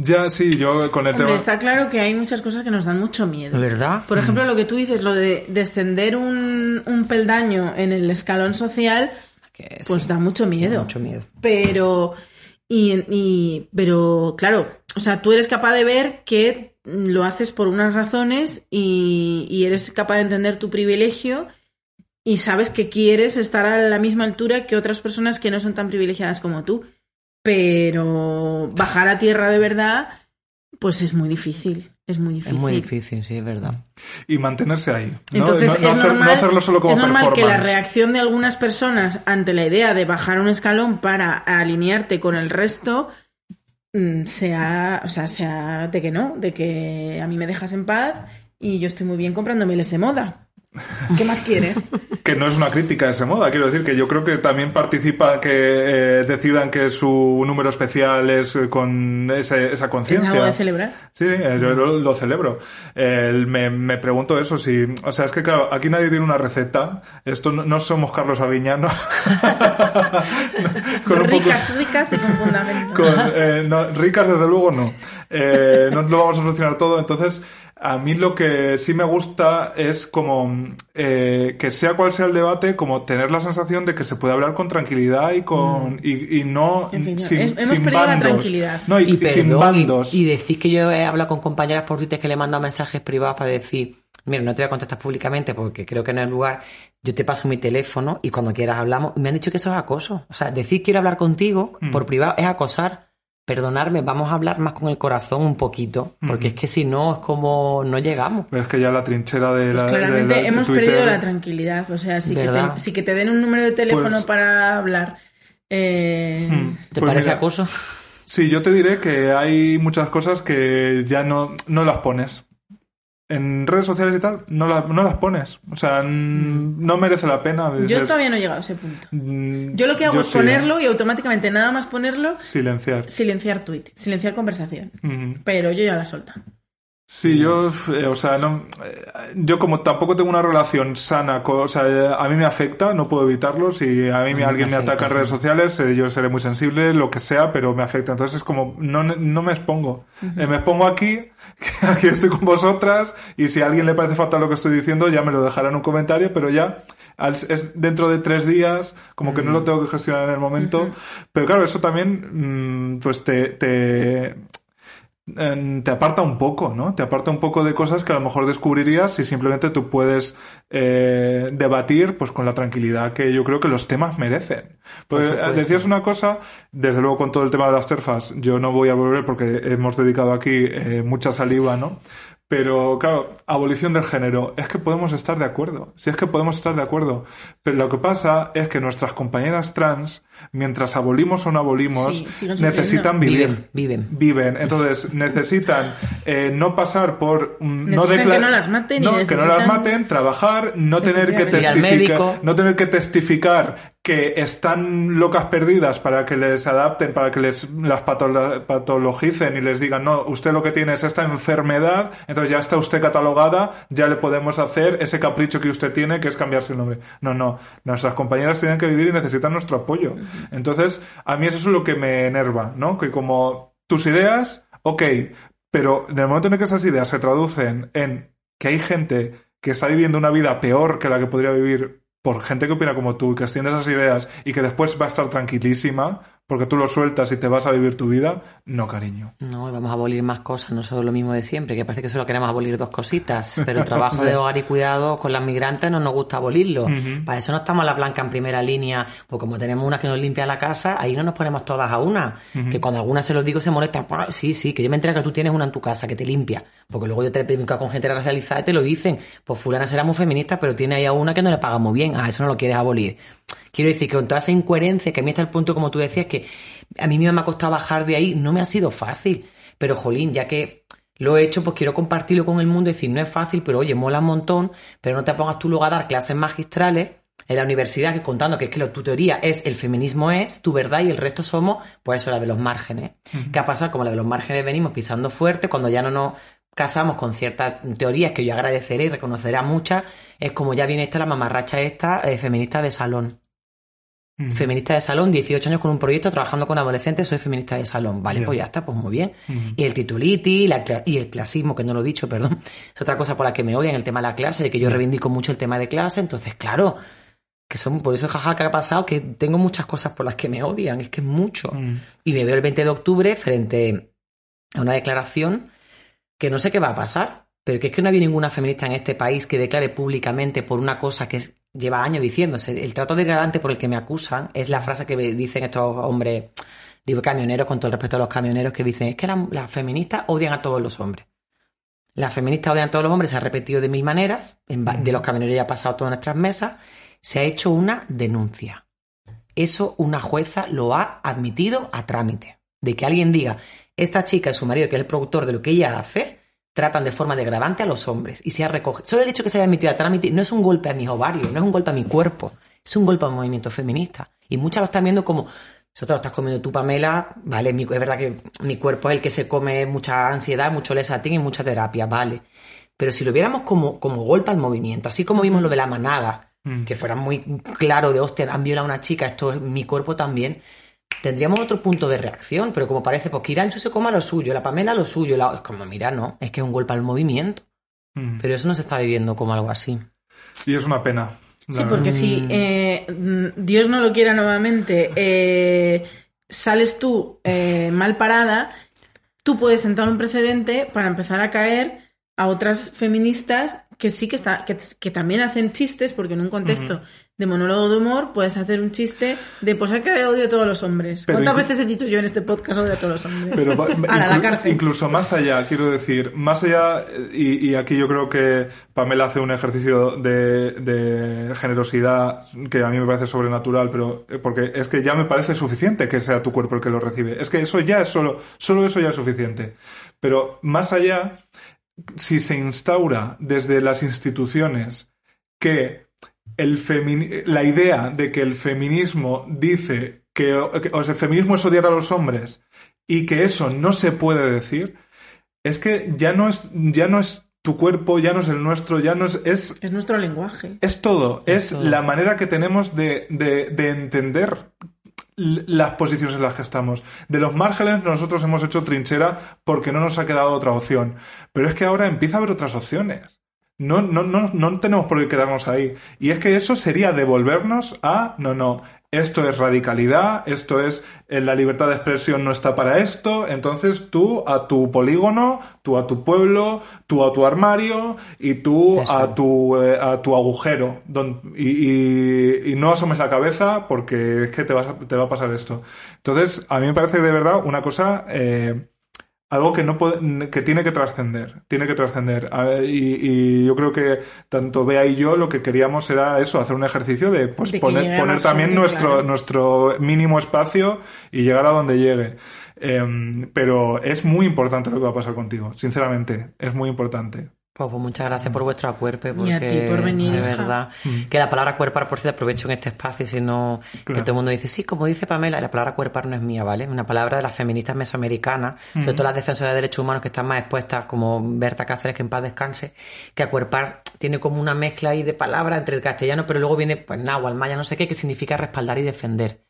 Ya, sí, yo con el Hombre, tema... está claro que hay muchas cosas que nos dan mucho miedo. ¿Verdad? Por ejemplo, lo que tú dices, lo de descender un, un peldaño en el escalón social, Que pues sí, da mucho miedo. mucho miedo. Pero, y, y- pero, claro, o sea, tú eres capaz de ver que lo haces por unas razones y, y eres capaz de entender tu privilegio y sabes que quieres estar a la misma altura que otras personas que no son tan privilegiadas como tú. Pero bajar a tierra de verdad, pues es muy difícil. Es muy Es difícil. muy difícil, sí, es verdad. Y mantenerse ahí. ¿no? Entonces no, no es, hacer- normal, no hacerlo solo como es normal que la reacción de algunas personas ante la idea de bajar un escalón para alinearte con el resto mm, sea, o sea, sea de que no, de que a mí me dejas en paz y yo estoy muy bien comprándome el ese moda. ¿Qué más quieres? Que no es una crítica a ese moda, quiero decir que yo creo que también participa que eh, decidan que su número especial es eh, con ese- esa ¿Es algo conciencia. de celebrar? Sí, eh, yo lo, lo celebro. Eh, me, me pregunto eso, si, o sea, es que claro, aquí nadie tiene una receta. Esto no, no somos Carlos Arguiñano. Con un poco- Ricas, ricas y con fundamento. con, eh, no, ricas, desde luego, no. Eh, no lo vamos a solucionar todo. Entonces, a mí lo que sí me gusta es como eh, que sea cual sea el debate, como tener la sensación de que se puede hablar con tranquilidad y con y, y no Mm. En fin, sin, es- hemos sin la bandos. tranquilidad. No, y, y, y sin bandos. y, y decís que yo he hablado con compañeras por Twitter que le mando mensajes privados para decir, mira, no te voy a contestar públicamente porque creo que no es lugar, yo te paso mi teléfono y cuando quieras hablamos. Me han dicho que eso es acoso. O sea, decir quiero hablar contigo Mm. por privado es acosar. Perdonarme, vamos a hablar más con el corazón un poquito, porque es que si no, es como no llegamos. Pero es que ya la trinchera de Pues la. claramente de la- de hemos Twitter- perdido la tranquilidad. O sea, sí que, te, sí que te den un número de teléfono Pues- para hablar. eh, Mm. ¿Te Pues parece mira, acoso? Sí, yo te diré que hay muchas cosas que ya no, no las pones. En redes sociales y tal, no, la- no las pones. O sea, mm, no merece la pena. Yo todavía no he llegado a ese punto. mm, Yo lo que hago es sí, ponerlo ¿eh? y automáticamente nada más ponerlo, Silenciar. silenciar tweet, silenciar conversación. Pero yo ya la solta. Sí, yo, eh, o sea, no, eh, yo como tampoco tengo una relación sana, con, o sea, eh, a mí me afecta, no puedo evitarlo. Si a mí, alguien me ataca en redes sociales, eh, yo seré muy sensible, lo que sea, pero me afecta. Entonces es como, no, no me expongo. Me expongo aquí, que aquí estoy con vosotras, y si a alguien le parece fatal lo que estoy diciendo, ya me lo dejará en un comentario, pero ya al- es dentro de tres días, como que no lo tengo que gestionar en el momento. Pero claro, eso también, mm, pues te, te, te aparta un poco, ¿no? Te aparta un poco de cosas que a lo mejor descubrirías si simplemente tú puedes eh, debatir pues con la tranquilidad que yo creo que los temas merecen. Pues, decías una cosa, desde luego con todo el tema de las terfas, yo no voy a volver porque hemos dedicado aquí eh, mucha saliva, ¿no? Pero claro, abolición del género, es que podemos estar de acuerdo, si es que podemos estar de acuerdo, pero lo que pasa es que nuestras compañeras trans, mientras abolimos o no abolimos, Sí, necesitan vivir. Viven, viven. viven. Entonces necesitan eh, no pasar por mm, no que no las maten y no, que no las maten, trabajar, no tener que testificar, no tener que testificar que están locas perdidas para que les adapten, para que les las patolo- patologicen y les digan, no, usted lo que tiene es esta enfermedad, entonces ya está usted catalogada, ya le podemos hacer ese capricho que usted tiene, que es cambiarse el nombre. No, no, nuestras compañeras tienen que vivir y necesitan nuestro apoyo. Entonces, a mí eso es lo que me enerva, ¿no? Que como tus ideas, ok, pero en el momento en que esas ideas se traducen en que hay gente que está viviendo una vida peor que la que podría vivir por gente que opina como tú y que extiende esas ideas y que después va a estar tranquilísima, porque tú lo sueltas y te vas a vivir tu vida, no, cariño. No, vamos a abolir más cosas, no solo lo mismo de siempre, que parece que solo queremos abolir dos cositas, pero el trabajo de hogar y cuidado con las migrantes no nos gusta abolirlo. Para eso no estamos la blanca en primera línea, porque como tenemos una que nos limpia la casa, ahí no nos ponemos todas a una, que cuando alguna se los digo se molestan, sí, sí, que yo me entero que tú tienes una en tu casa que te limpia, porque luego yo te he con gente racializada y te lo dicen, pues fulana será muy feminista, pero tiene ahí a una que no le paga muy bien, ah, eso no lo quieres abolir. Quiero decir que con toda esa incoherencia, que a mí está el punto, como tú decías, que a mí me ha costado bajar de ahí, no me ha sido fácil. Pero, jolín, ya que lo he hecho, pues quiero compartirlo con el mundo y decir, no es fácil, pero oye, mola un montón, pero no te pongas tú luego a dar clases magistrales en la universidad que contando que es que tu teoría es el feminismo es tu verdad y el resto somos, pues eso, la de los márgenes. ¿Qué ha pasado? Como la de los márgenes venimos pisando fuerte, cuando ya no nos casamos con ciertas teorías que yo agradeceré y reconoceré a muchas, es como ya viene esta la mamarracha esta eh, feminista de salón. Feminista de salón, 18 años con un proyecto, trabajando con adolescentes, soy feminista de salón. Vale, pues ya está, pues muy bien. Y el tituliti y el clasismo, que no lo he dicho, perdón, es otra cosa por la que me odian, el tema de la clase, de que yo reivindico mucho el tema de clase. Entonces, claro, que son, por eso jaja que ha pasado, que tengo muchas cosas por las que me odian, es que es mucho. Y me veo el 20 de octubre frente a una declaración que no sé qué va a pasar, pero que es que no había ninguna feminista en este país que declare públicamente por una cosa que lleva años diciéndose. El trato degradante por el que me acusan es la frase que dicen estos hombres, digo camioneros, con todo el respeto a los camioneros, que dicen, es que las feministas odian a todos los hombres. Las feministas odian a todos los hombres, se ha repetido de mil maneras, de los camioneros ya ha pasado todas nuestras mesas, se ha hecho una denuncia. Eso una jueza lo ha admitido a trámite. De que alguien diga, esta chica es su marido, que es el productor de lo que ella hace, tratan de forma degradante a los hombres y se ha recogido. Solo el hecho que se haya emitido a trámite no es un golpe a mis ovarios, no es un golpe a mi cuerpo, es un golpe al movimiento feminista. Y muchas lo están viendo como, nosotros lo estás comiendo tú, Pamela, vale, es verdad que mi cuerpo es el que se come mucha ansiedad, mucho lesatín y mucha terapia, vale. Pero si lo viéramos como, como golpe al movimiento, así como vimos lo de la manada, mm. que fuera muy claro de, hostia, han violado a una chica, esto es mi cuerpo también, tendríamos otro punto de reacción, pero como parece, pues que Irancho se coma lo suyo, la Pamela lo suyo, es como, mira, no, es que es un golpe al movimiento. Mm. Pero eso no se está viviendo como algo así. Y es una pena. Sí, porque si eh, Dios no lo quiera nuevamente, eh, sales tú eh, mal parada, tú puedes sentar un precedente para empezar a caer a otras feministas que sí que, está, que, también hacen chistes, porque en un contexto de monólogo de humor puedes hacer un chiste de pues es que odio a todos los hombres. ¿Cuántas veces he dicho yo en este podcast odio a todos los hombres? Pero a la cárcel. Incluso más allá, quiero decir, más allá, y, aquí yo creo que Pamela hace un ejercicio de, de, generosidad que a mí me parece sobrenatural, pero eh, porque es que ya me parece suficiente que sea tu cuerpo el que lo recibe. Es que eso ya es solo, solo eso ya es suficiente. Pero más allá, si se instaura desde las instituciones que el la idea de que el feminismo dice que, o el feminismo es odiar a los hombres y que eso no se puede decir, es que ya no es, ya no es tu cuerpo, ya no es el nuestro, ya no es... Es, es nuestro lenguaje. Es todo, es, la manera que tenemos de, de, de entender las posiciones en las que estamos. De los márgenes nosotros hemos hecho trinchera porque no nos ha quedado otra opción. Pero es que ahora empieza a haber otras opciones. No, no, no, no tenemos por qué quedarnos ahí. Y es que eso sería devolvernos a, no, no, esto es radicalidad, esto es eh, la libertad de expresión no está para esto, entonces tú a tu polígono, tú a tu pueblo, tú a tu armario y tú a tu, eh, a tu agujero y, y, no asomes la cabeza porque es que te, vas te va a pasar esto. Entonces, a mí me parece de verdad una cosa... Eh, algo que no puede, que tiene que trascender, tiene que trascender. Y, yo creo que tanto Bea y yo lo que queríamos era eso, hacer un ejercicio de pues poner, poner también nuestro, nuestro mínimo espacio y llegar a donde llegue. Em, pero es muy importante lo que va a pasar contigo, sinceramente, es muy importante. Pues, pues, muchas gracias por vuestro acuerpe, porque y a ti por venir, de verdad mm. que la palabra cuerpar, por si aprovecho en este espacio, sino que todo el mundo dice, sí, como dice Pamela, la palabra cuerpar no es mía, ¿vale? Es una palabra de las feministas mesoamericanas, sobre todo las defensoras de derechos humanos que están más expuestas, como Berta Cáceres, que en paz descanse, que acuerpar tiene como una mezcla ahí de palabras entre el castellano, pero luego viene, pues, náhuatl, maya, no sé qué, que significa respaldar y defender.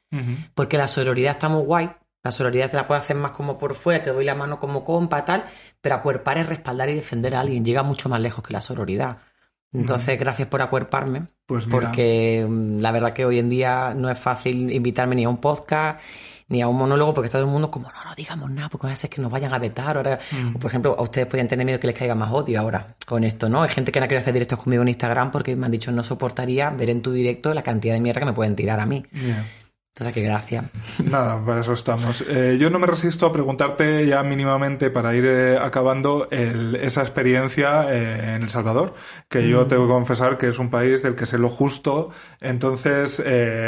Porque la sororidad está muy guay, la sororidad te la puedes hacer más como por fuera, te doy la mano como compa, tal, pero acuerpar es respaldar y defender a alguien, llega mucho más lejos que la sororidad. Entonces, gracias por acuerparme. Pues porque mm, la verdad que hoy en día no es fácil invitarme ni a un podcast ni a un monólogo porque todo el mundo como no, no digamos nada porque no es que nos vayan a vetar ahora o por ejemplo a ustedes podrían tener miedo que les caiga más odio ahora con esto ¿no? hay gente que no quiere hacer directos conmigo en Instagram porque me han dicho no soportaría ver en tu directo la cantidad de mierda que me pueden tirar a mí. Entonces qué gracia Nada, para eso estamos. Eh, yo no me resisto a preguntarte ya mínimamente para ir eh, acabando el- esa experiencia eh, en El Salvador, que yo tengo que confesar que es un país del que sé lo justo. Entonces,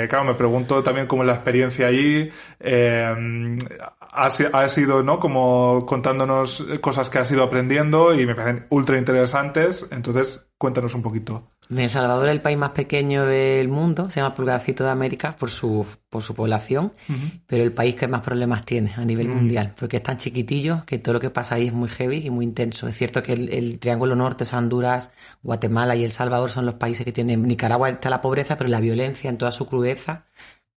claro, me pregunto también cómo es la experiencia allí. Ha, si- ha sido, ¿no? Como contándonos cosas que has ido aprendiendo y me parecen ultra interesantes. Entonces, cuéntanos un poquito. El Salvador es el país más pequeño del mundo, se llama Pulgarcito de América por su, por su población, pero el país que más problemas tiene a nivel mundial, porque es tan chiquitillo que todo lo que pasa ahí es muy heavy y muy intenso. Es cierto que el, el Triángulo Norte, sea, Honduras, Guatemala y El Salvador son los países que tienen, Nicaragua está la pobreza, pero la violencia en toda su crudeza,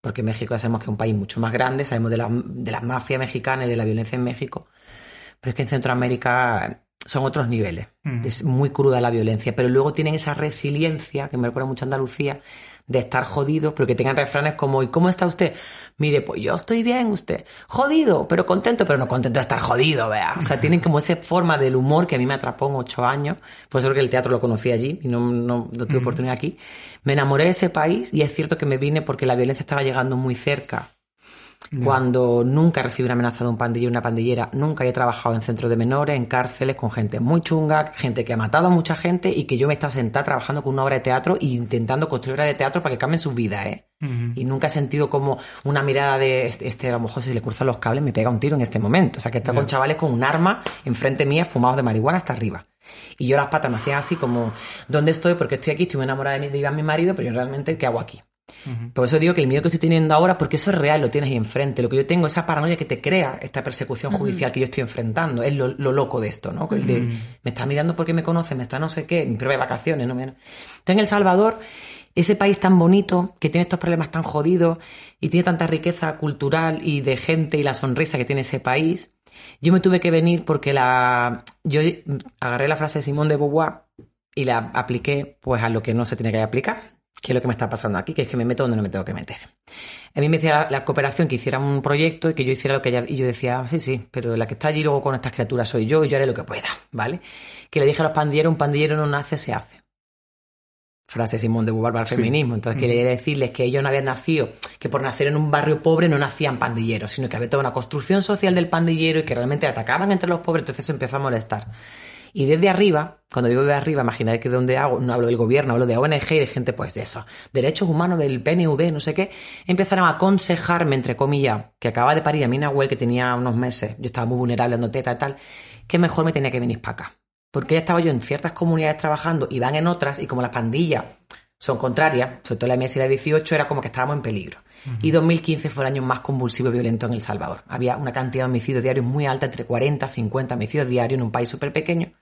porque México ya sabemos que es un país mucho más grande, sabemos de la, de la mafia mexicana y de la violencia en México, pero es que en Centroamérica son otros niveles. Es muy cruda la violencia, pero luego tienen esa resiliencia, que me recuerda mucho a Andalucía, de estar jodidos, pero que tengan refranes como, ¿y cómo está usted? Mire, pues yo estoy bien, usted. Jodido, pero contento, pero no contento de estar jodido, vea. O sea, tienen como esa forma del humor que a mí me atrapó en ocho años, por eso que el teatro lo conocí allí y no, no, no tuve oportunidad aquí. Me enamoré de ese país y es cierto que me vine porque la violencia estaba llegando muy cerca cuando nunca recibí una amenaza de un pandillero una pandillera, nunca he trabajado en centros de menores, en cárceles, con gente muy chunga, gente que ha matado a mucha gente y que yo me he estado sentada trabajando con una obra de teatro e intentando construir obra de teatro para que cambien sus vidas, ¿eh? Y nunca he sentido como una mirada de este, este, a lo mejor si le cruzan los cables me pega un tiro en este momento. O sea, que está con chavales con un arma enfrente mía, fumados de marihuana hasta arriba. Y yo las patas me hacían así como, ¿dónde estoy? Porque estoy aquí, estoy enamorada de mi, de mi marido, pero yo realmente, ¿qué hago aquí? Por eso digo que el miedo que estoy teniendo ahora, porque eso es real, lo tienes ahí enfrente. Lo que yo tengo, esa paranoia que te crea esta persecución judicial que yo estoy enfrentando, es lo, lo loco de esto, ¿no? El de, me está mirando porque me conoce, me está no sé qué, mi prueba de vacaciones, ¿no? Entonces en El Salvador, ese país tan bonito, que tiene estos problemas tan jodidos y tiene tanta riqueza cultural y de gente y la sonrisa que tiene ese país, yo me tuve que venir porque la, yo agarré la frase de Simón de Beauvoir y la apliqué pues a lo que no se tiene que aplicar que es lo que me está pasando aquí, que es que me meto donde no me tengo que meter. A mí me decía la, la, cooperación que hiciera un proyecto y que yo hiciera lo que ella... Y yo decía, sí, sí, pero la que está allí luego con estas criaturas soy yo y yo haré lo que pueda, ¿vale? Que le dije a los pandilleros, un pandillero no nace, se hace. Frase Simón de Beauvoir para el sí. feminismo. Entonces, mm. quería decirles que ellos no habían nacido, que por nacer en un barrio pobre no nacían pandilleros, sino que había toda una construcción social del pandillero y que realmente atacaban entre los pobres, entonces eso empezó a molestar. Y desde arriba, cuando digo desde arriba, imagináis que donde hago, no hablo del gobierno, hablo de ONG y de gente pues de eso, derechos humanos del PNUD, no sé qué, empezaron a aconsejarme, entre comillas, que acaba de parir a mi Nahuel, que tenía unos meses, yo estaba muy vulnerable, dando teta y tal, que mejor me tenía que venir para acá. Porque ya estaba yo en ciertas comunidades trabajando y van en otras, y como las pandillas son contrarias, sobre todo la MS y la 18, era como que estábamos en peligro. Uh -huh. Y 2015 fue el año más convulsivo y violento en El Salvador. Había una cantidad de homicidios diarios muy alta, entre 40 y 50 homicidios diarios en un país súper pequeño.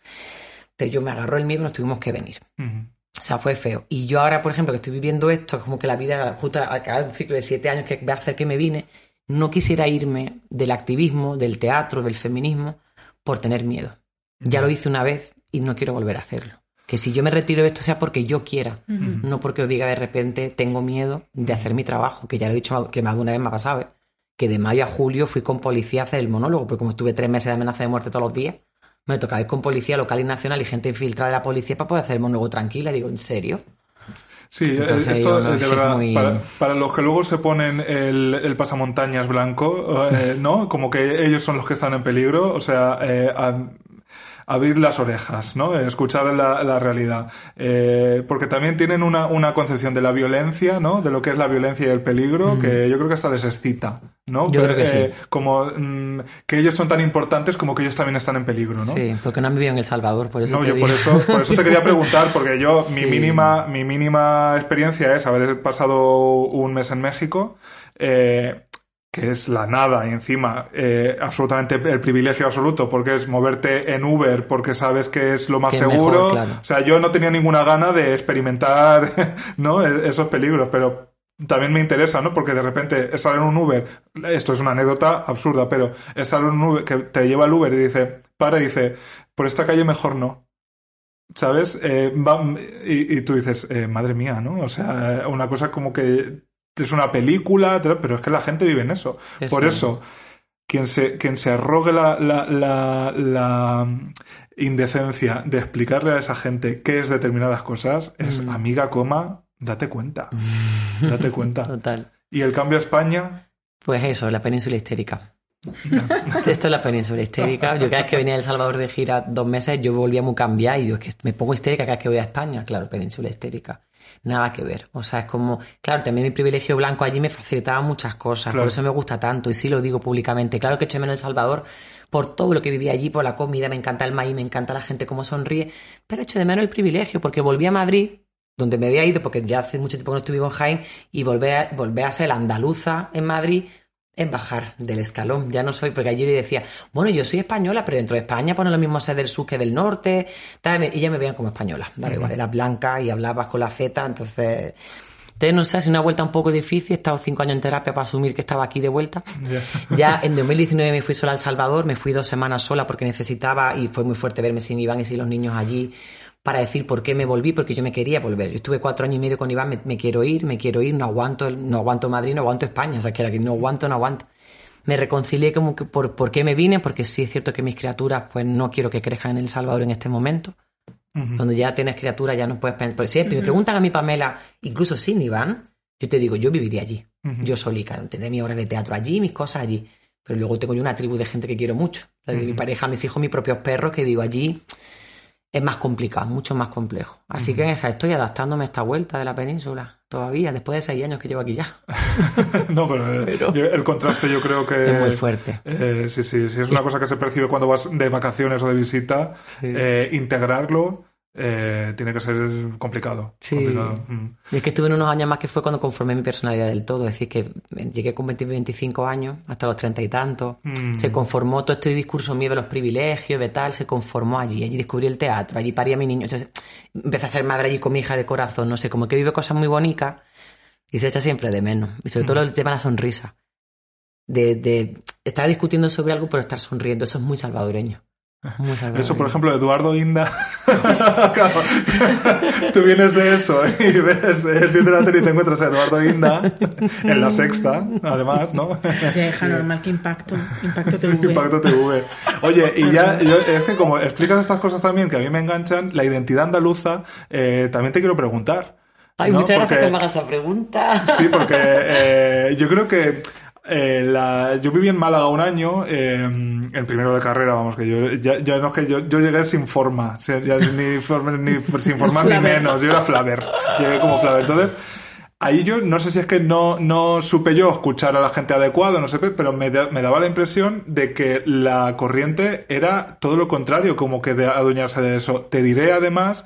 Entonces yo me agarró el miedo y nos tuvimos que venir. Uh -huh. O sea, fue feo. Y yo ahora, por ejemplo, que estoy viviendo esto, es como que la vida, justo acaba un ciclo de siete años que va a hacer que me vine, no quisiera irme del activismo, del teatro, del feminismo, por tener miedo. Ya lo hice una vez y no quiero volver a hacerlo que si yo me retiro de esto sea porque yo quiera, uh -huh. no porque os diga de repente tengo miedo de hacer mi trabajo, que ya lo he dicho que más de una vez me ha pasado, ¿eh? que de mayo a julio fui con policía a hacer el monólogo, porque como estuve tres meses de amenaza de muerte todos los días, me tocaba ir con policía local y nacional y gente infiltrada de la policía para poder hacer el monólogo tranquila. Digo, ¿en serio? Sí, Entonces, esto no, de verdad, muy... para, para, los que luego se ponen el, el pasamontañas blanco, eh, ¿no? Como que ellos son los que están en peligro, o sea, eh, abrir las orejas, ¿no? Escuchar la, la realidad. Eh, porque también tienen una, una, concepción de la violencia, ¿no? De lo que es la violencia y el peligro, mm. que yo creo que hasta les excita, ¿no? Yo creo que eh, sí. Como mmm, que ellos son tan importantes como que ellos también están en peligro, ¿no? Sí, porque no han vivido en El Salvador, por eso No, te yo digo. por eso, por eso te quería preguntar, porque yo, Sí. mi mínima, mi mínima experiencia es haber pasado un mes en México, eh, que es la nada y encima eh, absolutamente el privilegio absoluto porque es moverte en Uber porque sabes que es lo más Que seguro. mejor, claro. O sea, yo no tenía ninguna gana de experimentar ¿no? E- esos peligros, pero también me interesa, ¿no? Porque de repente en un Uber, esto es una anécdota absurda, pero en un Uber que te lleva el Uber y dice, para y dice, por esta calle mejor no. ¿sabes? Eh, va- y, y tú dices, eh, madre mía, ¿no? O sea, una cosa como que es una película, pero es que la gente vive en eso. Eso Por es. eso, quien se, quien se arrogue la, la, la, la indecencia de explicarle a esa gente qué es determinadas cosas, es Mm. amiga, coma, date cuenta. Date cuenta. Total. Y el cambio a España, Pues eso, la península histérica. Esto es la península histérica. Yo cada vez que venía a El Salvador de gira dos meses, yo volvía muy cambiada y yo es que me pongo histérica cada vez que voy a España. Claro, península histérica. Nada que ver. O sea, es como, claro, también mi privilegio blanco allí me facilitaba muchas cosas. Claro. Por eso me gusta tanto y sí lo digo públicamente. Claro que eché menos El Salvador por todo lo que viví allí, por la comida, me encanta el maíz, me encanta la gente cómo sonríe, pero echo de menos el privilegio porque volví a Madrid donde me había ido, porque ya hace mucho tiempo que no estuvimos en Jaén, y volver a, volver a ser la andaluza en Madrid es bajar del escalón. Ya no soy, porque allí decía, bueno, yo soy española, pero dentro de España pone lo mismo ser del sur que del norte, tal, y ya me veían como española. Da igual, era blanca y hablabas con la Z, entonces... Entonces, no sé, ha sido una vuelta un poco difícil. He estado cinco años en terapia para asumir que estaba aquí de vuelta. Ya. Ya en 2019 me fui sola a El Salvador, me fui dos semanas sola porque necesitaba, y fue muy fuerte verme sin Iván y sin los niños allí, para decir por qué me volví, porque yo me quería volver. Yo estuve cuatro años y medio con Iván, me, me quiero ir, me quiero ir, no aguanto, no aguanto Madrid, no aguanto España, o sea, que era que no aguanto, no aguanto. Me reconcilié como que por, por qué me vine, porque sí es cierto que mis criaturas, pues no quiero que crezcan en El Salvador en este momento. Cuando ya tienes criaturas ya no puedes pensar. Pues si me preguntan a mi Pamela, incluso sin Iván, yo te digo, yo viviría allí. Yo solica, tendré mi obra de teatro allí, mis cosas allí. Pero luego tengo yo una tribu de gente que quiero mucho. La de Mi pareja, mis hijos, mis propios perros, que digo, allí es más complicado, mucho más complejo. Así que en esa estoy adaptándome a esta vuelta de la península. Todavía, después de seis años que llevo aquí ya. no, pero, eh, Pero- yo- el contraste yo creo que... Es muy fuerte. Eh, sí, sí, sí, es una cosa que se percibe cuando vas de vacaciones o de visita. eh, integrarlo eh, tiene que ser complicado. Sí. complicado. Mm. Y es que estuve en unos años más que fue cuando conformé mi personalidad del todo. Es decir, que llegué con 20, 25 años, hasta los 30 y tantos. Mm. Se conformó todo este discurso mío de los privilegios, de tal, se conformó allí. Allí descubrí el teatro, allí parí a mi niño. O sea, empecé a ser madre allí con mi hija de corazón. No sé, como que vive cosas muy bonitas y se echa siempre de menos. Y sobre Mm. todo el tema de la sonrisa. De, de estar discutiendo sobre algo, pero estar sonriendo. Eso es muy salvadoreño. Eso, por ejemplo, Eduardo Inda. Claro. Tú vienes de eso y ves el de la tele y te encuentras a Eduardo Inda en la sexta, además, ¿no? Ya deja normal que impacto. Impacto TV. Impacto TV. Oye, y ya, yo- es que como explicas estas cosas también que a mí me enganchan, la identidad andaluza, eh, también te quiero preguntar. Ay, ¿no? muchas gracias Porque- que me hagas esa pregunta. Sí, porque eh, yo creo que eh, la- yo viví en Málaga un año, eh, el primero de carrera, vamos, que yo ya, ya no es que yo, yo llegué sin forma, ya ni, forma- ni sin formar ni menos, yo era Flaver, llegué como Flaver. Entonces, ahí yo no sé si es que no, no supe yo escuchar a la gente adecuado, no sé, pero me, da- me daba la impresión de que la corriente era todo lo contrario, como que de adueñarse de eso. Te diré además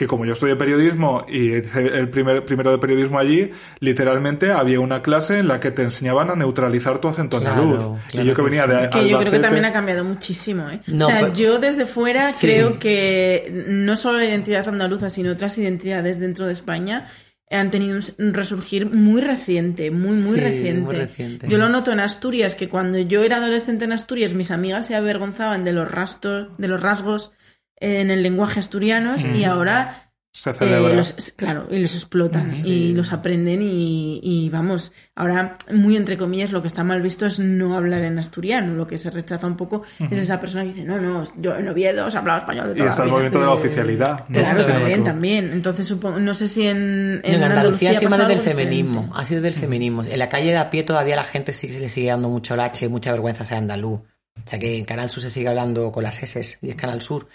que como yo estudié periodismo y hice el primer, primero de periodismo allí, literalmente había una clase en la que te enseñaban a neutralizar tu acento Claro, andaluz. claro y yo que venía de Es que yo creo que también ha cambiado muchísimo, ¿eh? No, o sea, pero- yo desde fuera Sí. creo que no solo la identidad andaluza, sino otras identidades dentro de España han tenido un resurgir muy reciente, muy, muy, Sí, reciente. muy reciente. Yo lo noto en Asturias, que cuando yo era adolescente en Asturias, mis amigas se avergonzaban de los rastos, de los rasgos en el lenguaje asturianos y ahora Se eh, los, claro, y los explotan y los aprenden y, y vamos, ahora muy entre comillas lo que está mal visto es no hablar en asturiano, lo que se rechaza un poco es esa persona que dice, no, no, yo en Oviedo os hablaba español de Y toda está la el vida". movimiento de la oficialidad. ¿no? Claro, no también, también. Entonces supongo, no sé si en, En, Andalucía ha sido más desde el algo diferente. feminismo, ha sido desde el feminismo. En la calle de a pie todavía la gente sí se le sigue dando mucho lache, mucha vergüenza ser andaluz. O sea que en Canal Sur se sigue hablando con las S y es Canal Sur.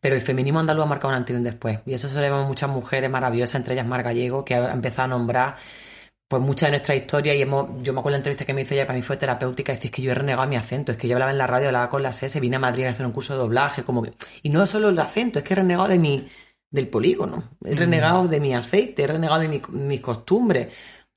Pero el feminismo andaluz ha marcado un antes y un después. Y eso se llama a muchas mujeres maravillosas, entre ellas Mar Gallego, que ha empezado a nombrar pues mucha de nuestra historia y hemos, yo me acuerdo de la entrevista que me hizo ella, para mí fue terapéutica, decir, es que yo he renegado mi acento, es que yo hablaba en la radio, hablaba con las S, vine a Madrid a hacer un curso de doblaje, como que... Y no solo el acento, es que he renegado de mi, del polígono, he renegado de mi aceite, he renegado de mi- mis costumbres.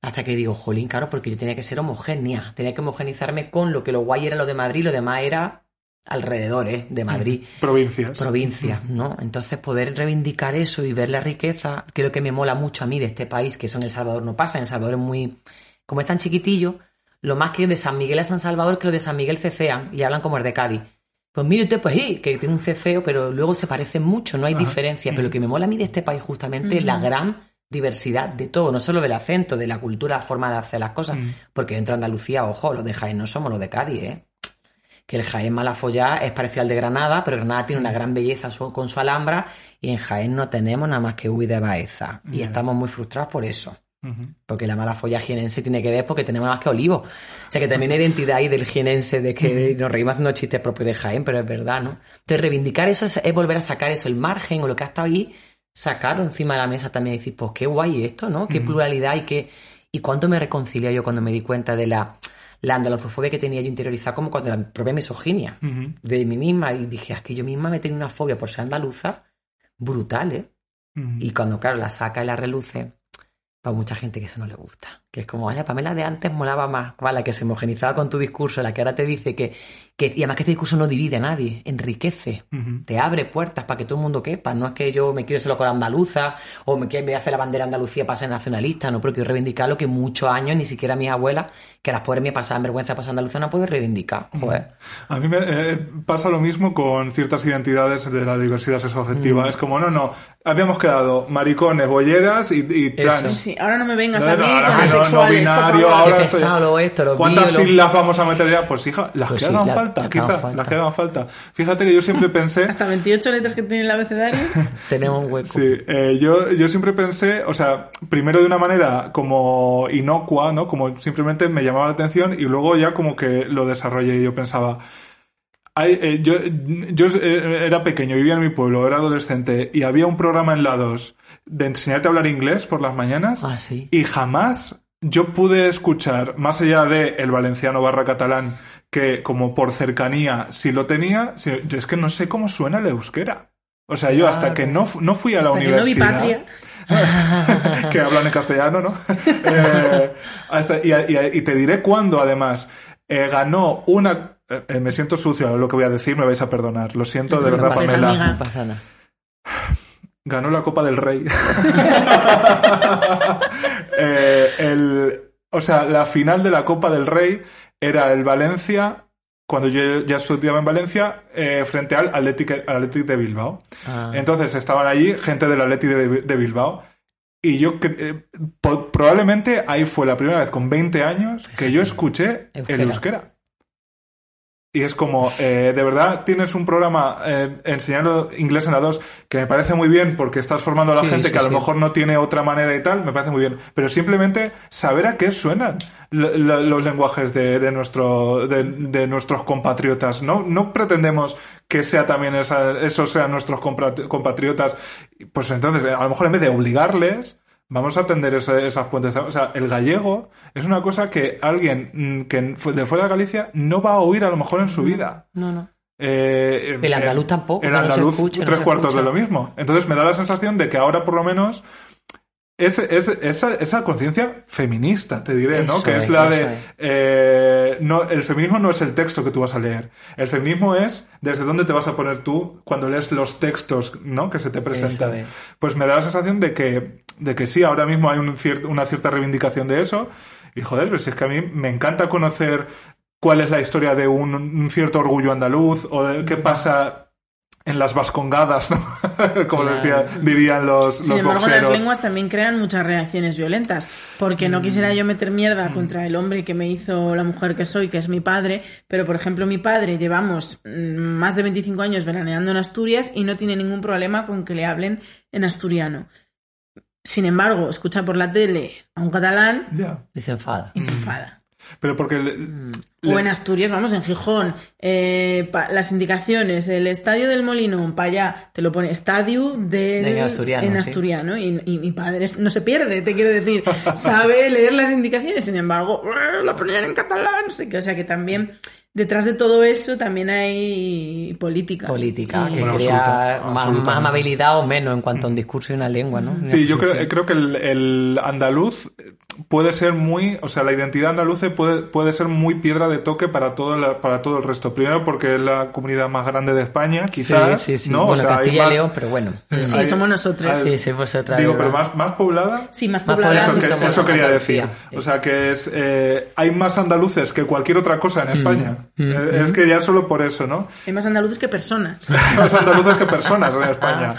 Hasta que digo, jolín, claro, porque yo tenía que ser homogénea, tenía que homogenizarme con lo que lo guay era lo de Madrid, lo demás era alrededor ¿eh? de Madrid Provincias. provincia, ¿no? Entonces poder reivindicar eso y ver la riqueza, que es lo que me mola mucho a mí de este país, que eso en El Salvador no pasa, en El Salvador es muy, como es tan chiquitillo, lo más que de San Miguel a San Salvador que lo de San Miguel cecean y hablan como el de Cádiz. Pues mire usted, pues sí, que tiene un ceceo, pero luego se parecen mucho, no hay diferencia. Pero lo que me mola a mí de este país justamente es la gran diversidad de todo, no solo del acento, de la cultura, la forma de hacer las cosas. Porque dentro de Andalucía, ojo, los de Jaén no somos los de Cádiz, ¿eh? Que el Jaén Malafollá es parecido al de Granada, pero Granada tiene una gran belleza su- con su alhambra y en Jaén no tenemos nada más que Ubi de Baeza. Y estamos muy frustrados por eso. Porque la mala folla jienense tiene que ver porque tenemos más que olivo. O sea que también hay identidad ahí del jienense de que nos reímos haciendo chistes propios de Jaén, pero es verdad, ¿no? Entonces reivindicar eso es, es volver a sacar eso, el margen o lo que ha estado ahí, sacarlo encima de la mesa también y decir, pues qué guay esto, ¿no? Qué pluralidad y qué... Y cuánto me reconcilia yo cuando me di cuenta de la, la andaluzofobia que tenía yo interiorizada como cuando la propia misoginia de mí misma y dije, "Ah, es que yo misma me tenía una fobia por ser andaluza brutal, ¿eh? Y cuando, claro, la saca y la reluce, para mucha gente que eso no le gusta. Que es como, vaya, Pamela de antes molaba más, ¿vale? La que se homogenizaba con tu discurso, la que ahora te dice que, que y además que este discurso no divide a nadie, enriquece, te abre puertas para que todo el mundo quepa. No es que yo me quiero ser loco de andaluza o me quiero hacer la bandera Andalucía para ser nacionalista, no, pero quiero reivindicar lo que muchos años ni siquiera mis abuelas, que las pobres me pasaban vergüenza para ser andaluza, no puedo reivindicar. Joder. A mí me eh, pasa lo mismo con ciertas identidades de la diversidad sexoafectiva. Es como, no, no, habíamos quedado maricones, bolleras y, y trans. Sí, ahora no me vengas No, a mí no, ahora con que no, binario, ahora estoy- esto, lo ¿Cuántas bio, lo- siglas vamos a meter ya? Pues hija, las Pues que sí, hagan la- falta, las que hagan quizá, falta. las que hagan falta. Fíjate que yo siempre pensé... Hasta 28 letras que tiene el abecedario. Tenemos un hueco. Sí, eh, yo, yo siempre pensé, o sea, primero de una manera como inocua, ¿no? Como simplemente me llamaba la atención y luego ya como que lo desarrollé y yo pensaba, hay, eh, yo, yo eh, era pequeño, vivía en mi pueblo, era adolescente y había un programa en la 2 de enseñarte a hablar inglés por las mañanas Ah, sí. y jamás yo pude escuchar, más allá de el valenciano barra catalán, que como por cercanía sí lo tenía, sí, yo es que no sé cómo suena el euskera. O sea, yo hasta que no, no fui a la Hasta que no vi universidad... patria. que hablan en castellano, ¿no? Eh, hasta- y, y- y te diré cuándo, además, eh, ganó una... eh, me siento sucio lo que voy a decir, me vais a perdonar. Lo siento, de No verdad, pasa Pamela. amiga. No pasa nada. Ganó la Copa del Rey. Eh, el, o sea, la final de la Copa del Rey era el Valencia, cuando yo ya estudiaba en Valencia, eh, frente al Athletic, Athletic de Bilbao. Ah. Entonces estaban allí gente del Athletic de, de Bilbao. Y yo eh, probablemente ahí fue la primera vez con 20 años que yo escuché el Euskera. Y es como, eh, de verdad, tienes un programa eh, enseñando inglés en la 2 que me parece muy bien porque estás formando a la Sí, gente sí, que a lo mejor no tiene otra manera y tal, me parece muy bien. Pero simplemente saber a qué suenan los lenguajes de, de nuestro, de, de nuestros compatriotas. No, no pretendemos que sea también esa, esos sean nuestros compatriotas. Pues entonces, a lo mejor en vez de obligarles, Vamos a atender ese- esas puentes. O sea, el gallego es una cosa que alguien mm, que de fuera de Galicia no va a oír a lo mejor en su vida. No, no. Eh, El eh, andaluz tampoco, El andaluz, escucha, tres cuartos escucha. de lo mismo. Entonces me da la sensación de que ahora por lo menos es, es- esa, esa conciencia feminista, te diré, ¿no? Eso Que es es, la de... eh, no, el feminismo no es el texto que tú vas a leer. El feminismo es desde dónde te vas a poner tú cuando lees los textos, ¿no? Que se te presentan. es. Pues me da la sensación de que, de que sí, ahora mismo hay un cier- una cierta reivindicación de eso. Y joder, pues es que a mí me encanta conocer cuál es la historia de un, un cierto orgullo andaluz o de qué pasa en las vascongadas, ¿no? Como Claro. decía- dirían los, Sin los embargo, boxeros. las lenguas también crean muchas reacciones violentas. Porque no quisiera yo meter mierda contra el hombre que me hizo la mujer que soy, que es mi padre. Pero, por ejemplo, mi padre llevamos mm, más de 25 años veraneando en Asturias y no tiene ningún problema con que le hablen en asturiano. Sin embargo, escucha por la tele a un catalán. Y se enfada. y se enfada. Pero porque... le-. O en Asturias, vamos, en Gijón, eh, pa- las indicaciones, el estadio del Molinón, para allá, te lo pone estadio del, En asturiano, en sí. asturiano, y, y mi padre no se pierde, te quiero decir, sabe leer las indicaciones, sin embargo, la ponían en catalán, no sé qué, o sea que también, detrás de todo eso, también hay política. Política, que Bueno, crea absoluta- más, más amabilidad o menos en cuanto a un discurso y una lengua, ¿no? Una Sí, yo creo, creo que el, el andaluz puede ser muy, o sea, la identidad andaluza puede, puede ser muy piedra de toque para todo, la- para todo el resto. Primero porque es la comunidad más grande de España, quizás, Sí, sí, sí. ¿no? Bueno, o sea, hay Castilla y más- León, pero bueno. Sí, hay- somos nosotros. hay- Sí, sí, vosotras, Digo, pero más, más poblada. Sí, más poblada. Eso, sí que- somos eso quería decir. O sea que es eh, hay más andaluces que cualquier otra cosa Mm. en España. Eh, Es que ya solo por eso, ¿no? Hay más andaluces que personas. Más andaluces que personas en España.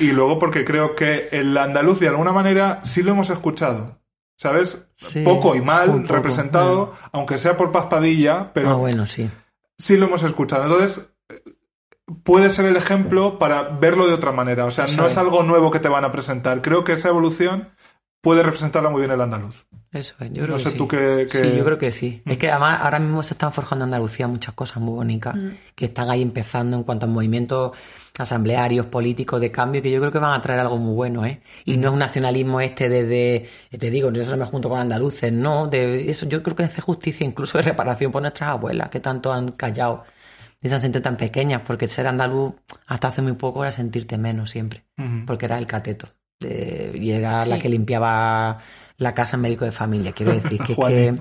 Y luego porque creo que el andaluz de alguna manera sí lo hemos escuchado. ¿Sabes? Sí, poco y mal poco. representado, aunque sea por Paz Padilla, pero Ah, bueno, sí. sí lo hemos escuchado. Entonces, puede ser el ejemplo para verlo de otra manera. O sea, no es algo nuevo que te van a presentar. Creo que esa evolución puede representarla muy bien el andaluz. Eso es, yo creo No que sé sí. tú qué- qué- Sí, yo creo que sí. Es que además ahora mismo se están forjando en Andalucía muchas cosas muy bonitas que están ahí empezando en cuanto a movimientos asamblearios, políticos de cambio, que yo creo que van a traer algo muy bueno, ¿eh? Y no es un nacionalismo este desde, te digo, yo solo me junto con andaluces, no, de eso yo creo que hace justicia incluso de reparación por nuestras abuelas que tanto han callado y se han sentido tan pequeñas, porque ser andaluz hasta hace muy poco era sentirte menos siempre, porque era el cateto. De- y era la que limpiaba la casa en médico de familia. Quiero decir que,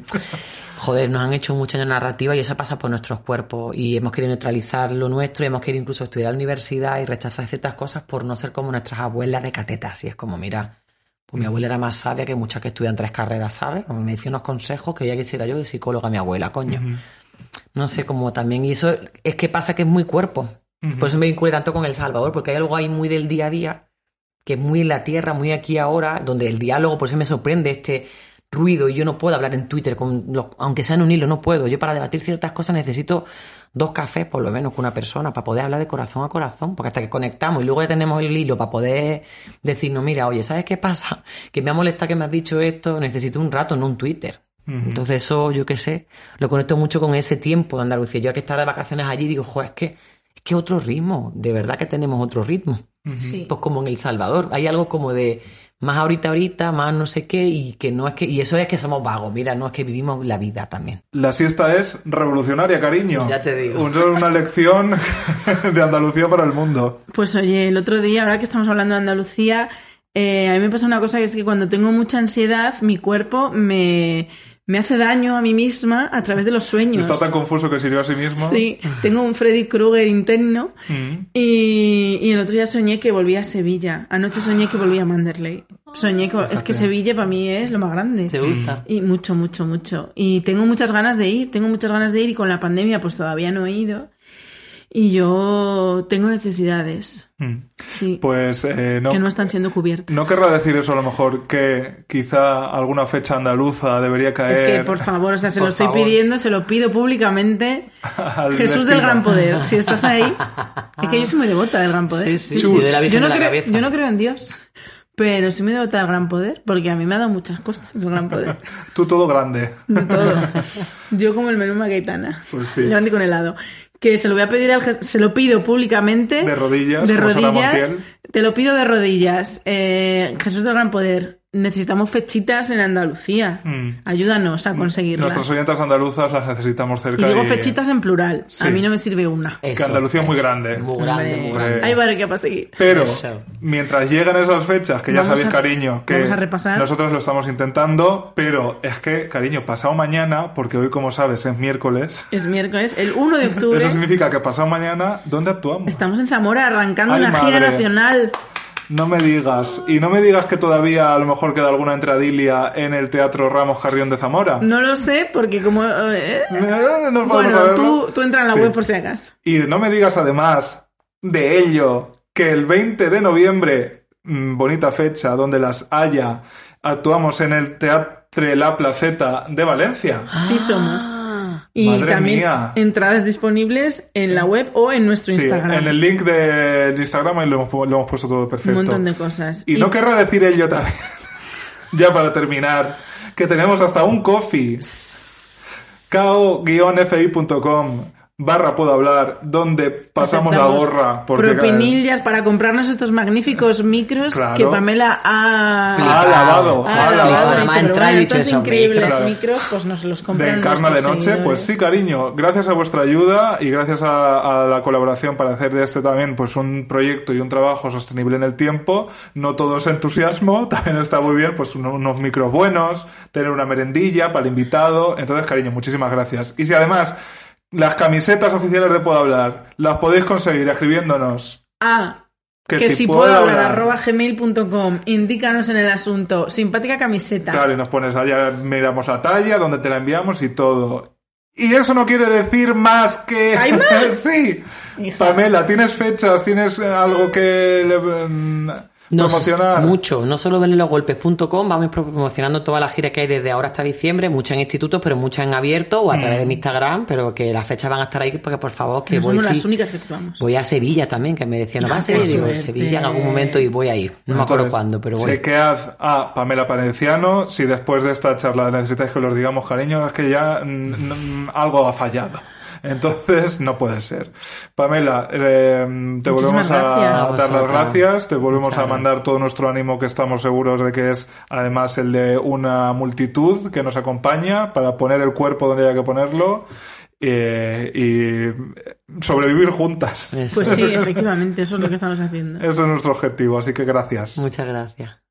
joder, nos han hecho mucha narrativa y eso pasa por nuestros cuerpos. Y hemos querido neutralizar lo nuestro y hemos querido incluso estudiar a la universidad y rechazar ciertas cosas por no ser como nuestras abuelas de catetas. Y es como, mira, pues mi abuela era más sabia que muchas que estudian tres carreras, ¿sabes? Me decía unos consejos que ya quisiera yo de psicóloga mi abuela, coño. No sé, como también. Y eso es que pasa que es muy cuerpo. Por eso me vinculé tanto con El Salvador, porque hay algo ahí muy del día a día, que es muy en la tierra, muy aquí ahora, donde el diálogo, por eso me sorprende este ruido y yo no puedo hablar en Twitter, con los- aunque sea en un hilo, no puedo. Yo para debatir ciertas cosas necesito dos cafés por lo menos con una persona para poder hablar de corazón a corazón, porque hasta que conectamos y luego ya tenemos el hilo para poder decirnos, mira, oye, ¿sabes qué pasa? Que me ha molestado que me has dicho esto, necesito un rato, no un Twitter. Entonces eso, yo qué sé, lo conecto mucho con ese tiempo de Andalucía. Yo que estar de vacaciones allí digo, joder, es que es que otro ritmo, de verdad que tenemos otro ritmo. Sí. Pues como en El Salvador, hay algo como de más ahorita ahorita, más no sé qué, y que no es que, y eso es que somos vagos, mira, no es que vivimos la vida también. La siesta es revolucionaria, cariño. Ya te digo. Un- Una lección de Andalucía para el mundo. Pues oye, el otro día, ahora que estamos hablando de Andalucía, eh, a mí me pasa una cosa que es que cuando tengo mucha ansiedad, mi cuerpo me, me hace daño a mí misma a través de los sueños. Está tan confuso que sirvió a sí mismo. Sí, tengo un Freddy Krueger interno Mm. y, y el otro día soñé que volvía a Sevilla. Anoche soñé que volvía a Manderley. Soñé que... Es que Sevilla para mí es lo más grande. ¿Te gusta? Y mucho, mucho, mucho. Y tengo muchas ganas de ir, tengo muchas ganas de ir y con la pandemia pues todavía no he ido. Y yo tengo necesidades, Mm. sí, Pues eh, no, que no están siendo cubiertas. no querrá decir eso a lo mejor que quizá alguna fecha andaluza debería caer. Es que, por favor, o sea, se Por lo estoy favor. pidiendo, se lo pido públicamente. Al Jesús destino. del Gran Poder, si estás ahí. Es que yo soy muy devota del Gran Poder. Sí, sí, sí, de la yo, no de la creo, Cabeza. yo no creo en Dios, pero soy muy devota del Gran Poder, porque a mí me ha dado muchas cosas el Gran Poder. Tú todo grande. De todo. Yo como el menú Magaitana. Pues sí. Grande con helado. Que se lo voy a pedir al se lo pido públicamente. De rodillas, De rodillas. Te lo pido de rodillas. Eh, Jesús del Gran Poder. Necesitamos fechitas en Andalucía. Mm. Ayúdanos a conseguirlas. Nuestras oyentas andaluzas las necesitamos Y cerca. digo fechitas en plural. Sí. A mí no me sirve una. Que Eso. Andalucía es muy grande. Muy grande, Hombre, muy grande. Hay barriga para seguir. Pero Eso. mientras llegan esas fechas, que ya Vamos sabéis, a- cariño, que vamos a repasar. nosotros lo estamos intentando, pero es que, cariño, pasado mañana, porque hoy, como sabes, es miércoles, Es miércoles, el 1 de octubre. eso significa que pasado mañana, ¿dónde actuamos? Estamos en Zamora arrancando Ay, una gira nacional. No me digas. Y no me digas que todavía a lo mejor queda alguna entradilia en el Teatro Ramos Carrión de Zamora. No lo sé porque como... eh, Eh, no bueno, tú, tú entra en la Sí. web por si acaso. Y no me digas además de ello que el 20 de noviembre, mm, bonita fecha, donde las haya, actuamos en el Teatre La Placeta de Valencia. Sí somos. Y Madre también mía. entradas disponibles en la web o en nuestro Sí, Instagram. en el link de Instagram ahí lo hemos, lo hemos puesto todo perfecto. Un montón de cosas. Y, no querrá decir ello también, ya para terminar, que tenemos hasta un coffee. kao-fi.com barra puedo hablar, donde pasamos la gorra. Porque propinillas para comprarnos estos magníficos micros Claro. que Pamela ha... Ha lavado, ha ha lavado, dicho, bueno, estos increíbles claro. micros, pues nos los de compran Encarna de nuestros Noche, pues sí, cariño. Gracias a vuestra ayuda y gracias a, a la colaboración para hacer de este también pues un proyecto y un trabajo sostenible en el tiempo. No todo es entusiasmo, también está muy bien pues uno- unos micros buenos, tener una merendilla para el invitado. Entonces, cariño, muchísimas gracias. Y si además las camisetas oficiales de Puedo Hablar las podéis conseguir escribiéndonos Ah, que, que, si puedo hablar, arroba gmail.com, indícanos en el asunto. Simpática camiseta. Claro, y nos pones allá, miramos la talla, donde te la enviamos y todo. Y eso no quiere decir más que... ¿Hay más? sí. Hija. Pamela, ¿tienes fechas? ¿Tienes algo que le, mm, Nos- promocionar? mucho, no solo venlosgolpes.com, vamos promocionando todas las giras que hay desde ahora hasta diciembre, muchas en institutos, pero muchas en abierto o a través de mi Instagram, pero que las fechas van a estar ahí porque por favor que No voy somos las sí. únicas que actuamos. Voy a Sevilla también, que me decían, ¿no vas a Ah, Sevilla? Digo, suerte. Sevilla en algún momento y voy a ir. No me acuerdo cuándo, pero voy. Chequead a Pamela Panenciano. Si después de esta charla necesitáis que os digamos cariño, es que ya mm, mm, algo ha fallado. Entonces no puede ser. Pamela, eh, te Muchísimas volvemos a gracias. dar las gracias, te volvemos Muchas a gracias. mandar todo nuestro ánimo que estamos seguros de que es además el de una multitud que nos acompaña para poner el cuerpo donde haya que ponerlo eh, y sobrevivir juntas. Eso. Pues sí, efectivamente, eso es lo que estamos haciendo. Ese es nuestro objetivo, así que gracias. Muchas gracias.